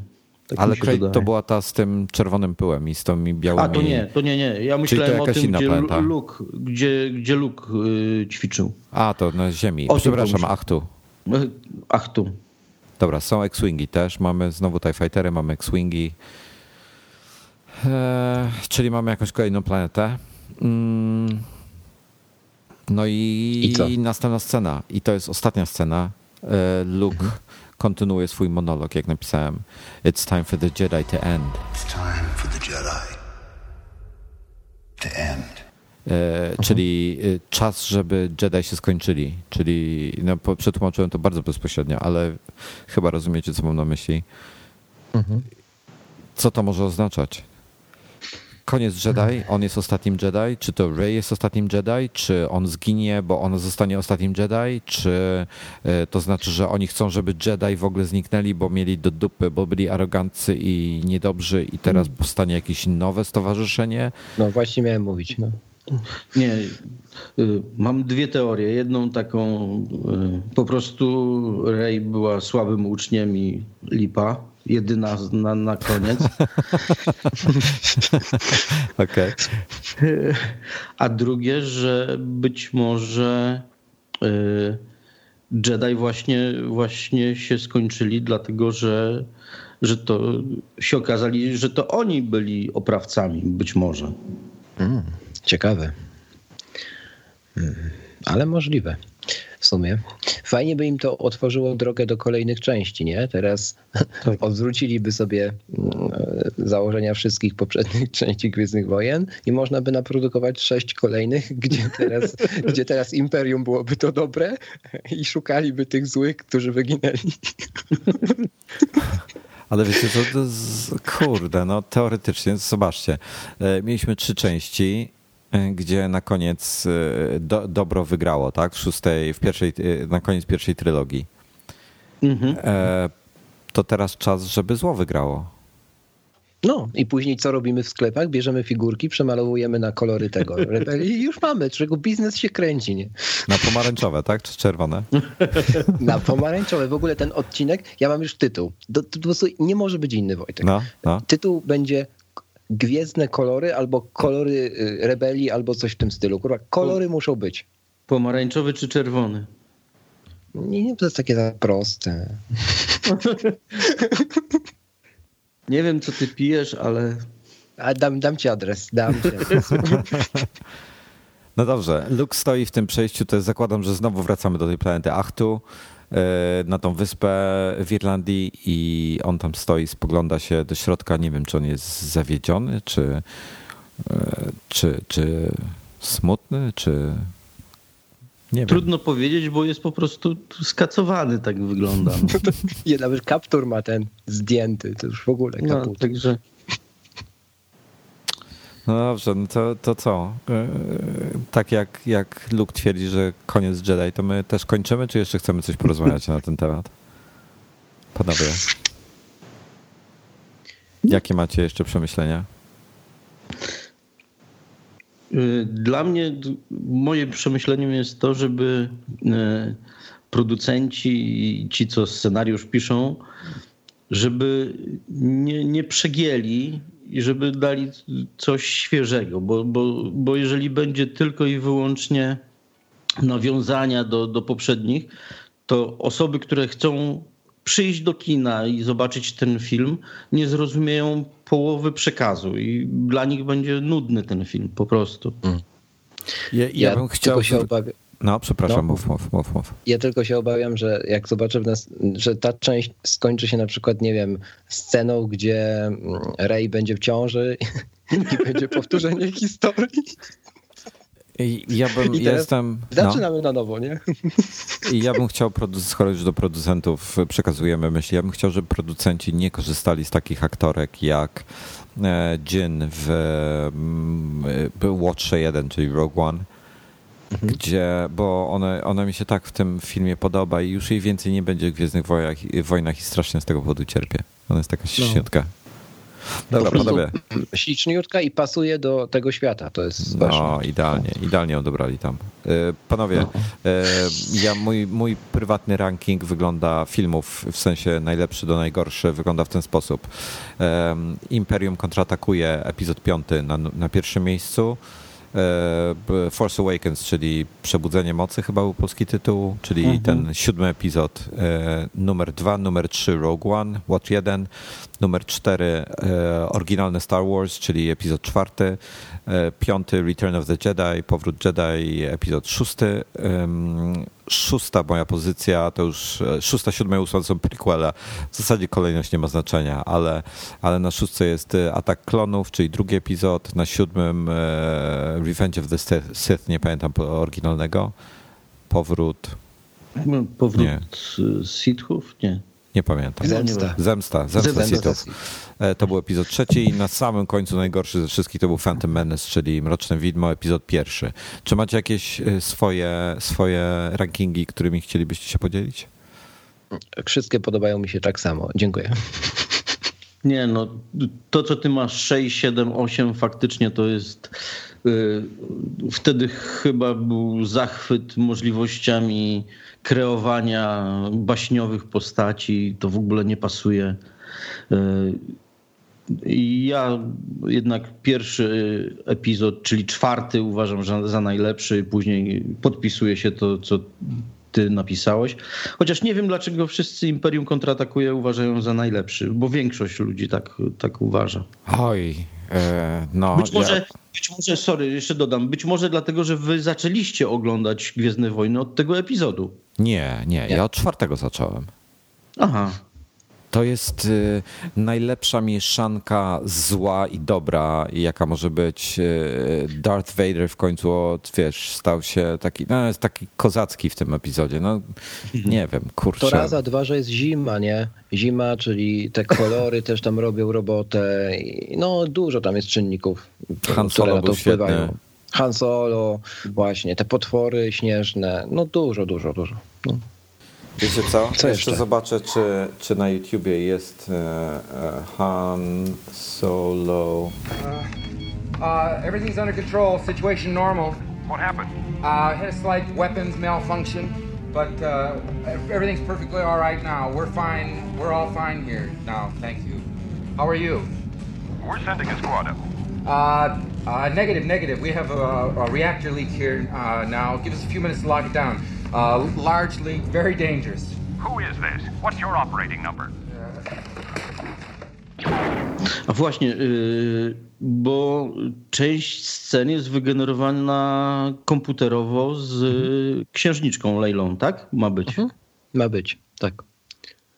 Tak Ale wydaje. to była ta z tym czerwonym pyłem i z tymi białymi... A, to nie, to nie, nie. Ja to myślałem o jakaś tym, inna gdzie planeta. Lu- Luke, gdzie, gdzie Luke y, ćwiczył. A, to na Ziemi. O Przepraszam, ach tu. Ach tu. Dobra, są X-Wingi też. Mamy znowu TIE Fightery, mamy X-Wingi. Eee, czyli mamy jakąś kolejną planetę. Mm. No i, I co? następna scena. I to jest ostatnia scena. Eee, Luke Mhm. Kontynuuje swój monolog, jak napisałem. It's time for the Jedi to end. It's time for the Jedi to end. E, czyli e, czas, żeby Jedi się skończyli. Czyli no, po- przetłumaczyłem to bardzo bezpośrednio, ale chyba rozumiecie, co mam na myśli. Co to może oznaczać? Koniec Jedi, on jest ostatnim Jedi, czy to Rey jest ostatnim Jedi, czy on zginie, bo on zostanie ostatnim Jedi, czy e, to znaczy, że oni chcą, żeby Jedi w ogóle zniknęli, bo mieli do dupy, bo byli aroganccy i niedobrzy i teraz powstanie jakieś nowe stowarzyszenie? No właśnie miałem mówić. No. Nie, y, mam dwie teorie. Jedną taką, y, po prostu Rey była słabym uczniem i lipa. Jedyna na, na koniec. Okej. A drugie, że być może y, Jedi właśnie, właśnie się skończyli, dlatego że, że to się okazali, że to oni byli oprawcami, być może. Ciekawe. Mm, Ale możliwe. W sumie. Fajnie by im to otworzyło drogę do kolejnych części, nie? Teraz odwróciliby sobie mm, założenia wszystkich poprzednich części Gwiezdnych Wojen i można by naprodukować sześć kolejnych, gdzie teraz, gdzie teraz Imperium byłoby to dobre i szukaliby tych złych, którzy wyginęli. Ale wiecie, to, to kurde, no teoretycznie, zobaczcie, e, mieliśmy trzy części, gdzie na koniec e, do, dobro wygrało, tak? W szóstej, w pierwszej, e, na koniec pierwszej trylogii. E, to teraz czas, żeby zło wygrało. No i później co robimy w sklepach? Bierzemy figurki, przemalowujemy na kolory tego rebelii i już mamy, czego biznes się kręci, nie? Na pomarańczowe, tak? Czy czerwone? Na pomarańczowe. W ogóle ten odcinek, ja mam już tytuł. Do, to po prostu nie może być inny, Wojtek. No, no. Tytuł będzie Gwiezdne kolory albo kolory y, rebelii albo coś w tym stylu. Kurwa, kolory muszą być. Pomarańczowy czy czerwony? Nie, nie, to jest takie za proste. Nie wiem, co ty pijesz, ale A dam, dam ci adres, dam ci adres. No dobrze, Luke stoi w tym przejściu, to jest, zakładam, że znowu wracamy do tej planety Achtu, na tą wyspę w Irlandii i on tam stoi, spogląda się do środka, nie wiem, czy on jest zawiedziony, czy, e, czy, czy Smutny, czy... Nie wiem. Trudno powiedzieć, bo jest po prostu skacowany, tak wygląda. Nie, nawet kaptur ma ten zdjęty, to już w ogóle No, kaput. także No dobrze, no to, to co? Yy, Tak jak, jak Luke twierdzi, że koniec Jedi, to my też kończymy, czy jeszcze chcemy coś porozmawiać na ten temat? Panowie. Jakie macie jeszcze przemyślenia? Y, Dla mnie, moim przemyśleniem jest to, żeby y, producenci i ci, co scenariusz piszą, żeby nie, nie przegięli i żeby dali coś świeżego, bo, bo, bo jeżeli będzie tylko i wyłącznie nawiązania do, do poprzednich, to osoby, które chcą przyjść do kina i zobaczyć ten film, nie zrozumieją połowy przekazu i dla nich będzie nudny ten film po prostu. Ja, ja, Ja, bym chciał... tylko się obawiam. No, przepraszam, No. mów, mów, mów, mów. Ja tylko się obawiam, że jak zobaczę, nas, że ta część skończy się na przykład, nie wiem, sceną, gdzie mm, Rey będzie w ciąży i będzie powtórzenie historii. I Ja bym, I jestem... No. Zaczynamy na nowo, nie? I ja bym chciał, skoro już do producentów przekazujemy myśli, ja bym chciał, żeby producenci nie korzystali z takich aktorek jak e, Jin w mm, e, Watcher 1, czyli Rogue One, Mhm. gdzie, bo ona, ona mi się tak w tym filmie podoba i już jej więcej nie będzie w Gwiezdnych Wojnach, wojnach i strasznie z tego powodu cierpię. Ona jest taka śniutka. Dobra, Po prostu panowie. Śliczniutka i pasuje do tego świata, to jest No, ważne. idealnie, idealnie ją dobrali tam. E, Panowie, e, ja, mój, mój prywatny ranking wygląda filmów, w sensie najlepszy do najgorszy, wygląda w ten sposób. Em, Imperium kontratakuje, epizod piąty na, na pierwszym miejscu. E, Force Awakens, czyli Przebudzenie Mocy chyba był polski tytuł, czyli ten siódmy epizod, e, numer dwa, numer trzy Rogue One, Watch 1, numer cztery e, oryginalny Star Wars, czyli epizod czwarty, piąty Return of the Jedi, Powrót Jedi, epizod szósty, szósta moja pozycja, to już e, szósta, siódma i ósma są prequela. W zasadzie kolejność nie ma znaczenia, ale, ale na szóstce jest e, Atak Klonów, czyli drugi epizod, na siódmym e, Revenge of the Sith- nie pamiętam oryginalnego, Powrót, Powrót Nie. z Sithów? Nie. Nie pamiętam. Zemsta. Zemsta, Zemsta Zemsta Sithów. E, To był epizod trzeci i na samym końcu najgorszy ze wszystkich to był Phantom Menace, czyli Mroczne Widmo, epizod pierwszy. Czy macie jakieś e, swoje, swoje rankingi, którymi chcielibyście się podzielić? Wszystkie podobają mi się tak samo. Dziękuję. Nie, no to co ty masz 6, 7, 8 faktycznie to jest y, wtedy chyba był zachwyt możliwościami kreowania baśniowych postaci. To w ogóle nie pasuje. I ja jednak pierwszy epizod, czyli czwarty uważam za, za najlepszy. Później podpisuje się to, co ty napisałeś. Chociaż nie wiem, dlaczego wszyscy Imperium kontratakuje uważają za najlepszy, bo większość ludzi tak, tak uważa. Oj, e, no. Być może, ja, być może, sorry, jeszcze dodam, być może dlatego, że wy zaczęliście oglądać Gwiezdne Wojny od tego epizodu. nie, nie, ja od czwartego zacząłem. Aha. To jest y, najlepsza mieszanka zła i dobra, jaka może być. Y, Darth Vader w końcu, od, wiesz, stał się taki, no jest taki kozacki w tym epizodzie. No, nie wiem, kurczę. To raz, a dwa, że jest zima, nie? Zima, czyli te kolory też tam robią robotę. I no dużo tam jest czynników, Han które Solo na to wpływają. świetny. Han Solo, właśnie, te potwory śnieżne, no dużo, dużo, dużo. No. Wiecie co? Co jeszcze? zobaczę, czy, czy na YouTubie jest e, Han Solo. Uh, everything's under control. Situation normal. What happened? Uh, had a slight weapons malfunction, but uh, everything's perfectly all right now. We're fine. We're all fine here now. Thank you. How are you? We're sending a squad up. Uh, uh, negative, negative. We have a, a reactor leak here uh, now. Give us a few minutes to lock it down. Uh, large leak, very dangerous. Who is this? What's your operating number? A właśnie, yy, bo część scen jest wygenerowana komputerowo z y, księżniczką Leilą, tak? Ma być. Ma być, tak.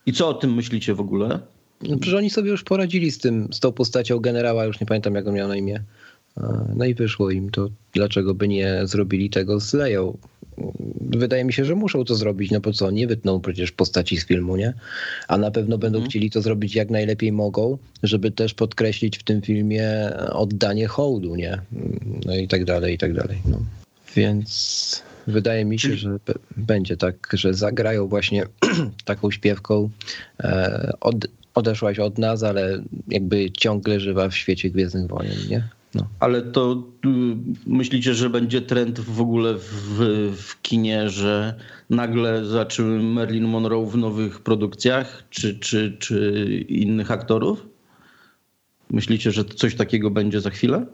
I co o tym myślicie w ogóle? No, przecież oni sobie już poradzili z tym, z tą postacią generała, już nie pamiętam jak on miał na imię. No i wyszło im to, dlaczego by nie zrobili tego z Leją. Wydaje mi się, że muszą to zrobić, no po co? Nie wytną przecież postaci z filmu, nie? A na pewno będą Mhm. chcieli to zrobić jak najlepiej mogą, żeby też podkreślić w tym filmie oddanie hołdu, nie? No i tak dalej, i tak dalej. No. Więc wydaje mi się, że będzie tak, że zagrają właśnie taką śpiewką. E, od, odeszłaś od nas, ale jakby ciągle żywa w świecie Gwiezdnych Wojen, nie? No. Ale to y, myślicie, że będzie trend w ogóle w, w kinie, że nagle zobaczymy Marilyn Monroe w nowych produkcjach, czy, czy, czy innych aktorów? Myślicie, że coś takiego będzie za chwilę?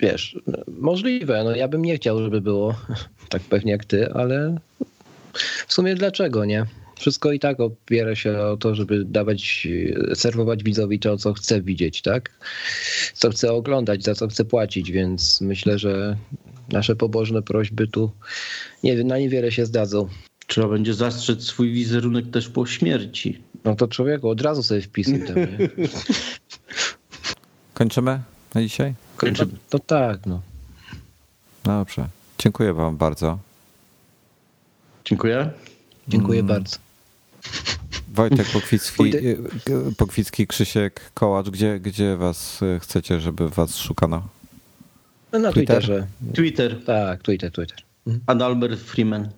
Wiesz, możliwe. No ja bym nie chciał, żeby było tak pewnie jak ty, ale w sumie dlaczego nie? Wszystko i tak opiera się o to, żeby dawać, serwować widzowi to, co chce widzieć, tak? Co chce oglądać, za co chce płacić, więc myślę, że nasze pobożne prośby tu nie, na niewiele się zdadzą. Trzeba będzie zastrzec swój wizerunek też po śmierci. No to człowieku, od razu sobie wpisuj tam? Kończymy na dzisiaj? Kończymy. To tak, no. Dobrze. Dziękuję wam bardzo. Dziękuję. Dziękuję Mm. bardzo. Wojtek Pokwicki, y, Pokwicki Krzysiek Kołacz, gdzie, gdzie was y, chcecie, żeby was szukano? No na Twitter? Twitterze. Twitter. Tak, Twitter, Twitter. Adalbert Freeman.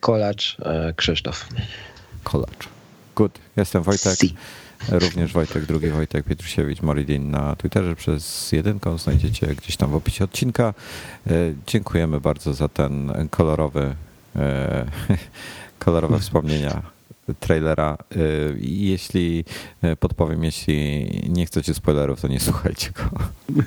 Kolacz, e, Krzysztof. Kolacz. Good. Jestem Wojtek. Si. Również Wojtek, drugi Wojtek Pietrusiewicz, Moridin na Twitterze przez jedynką. Znajdziecie gdzieś tam w opisie odcinka. E, Dziękujemy bardzo za ten kolorowy, e, kolorowe wspomnienia trailera. Y, jeśli y, podpowiem, jeśli nie chcecie spoilerów, to nie słuchajcie go.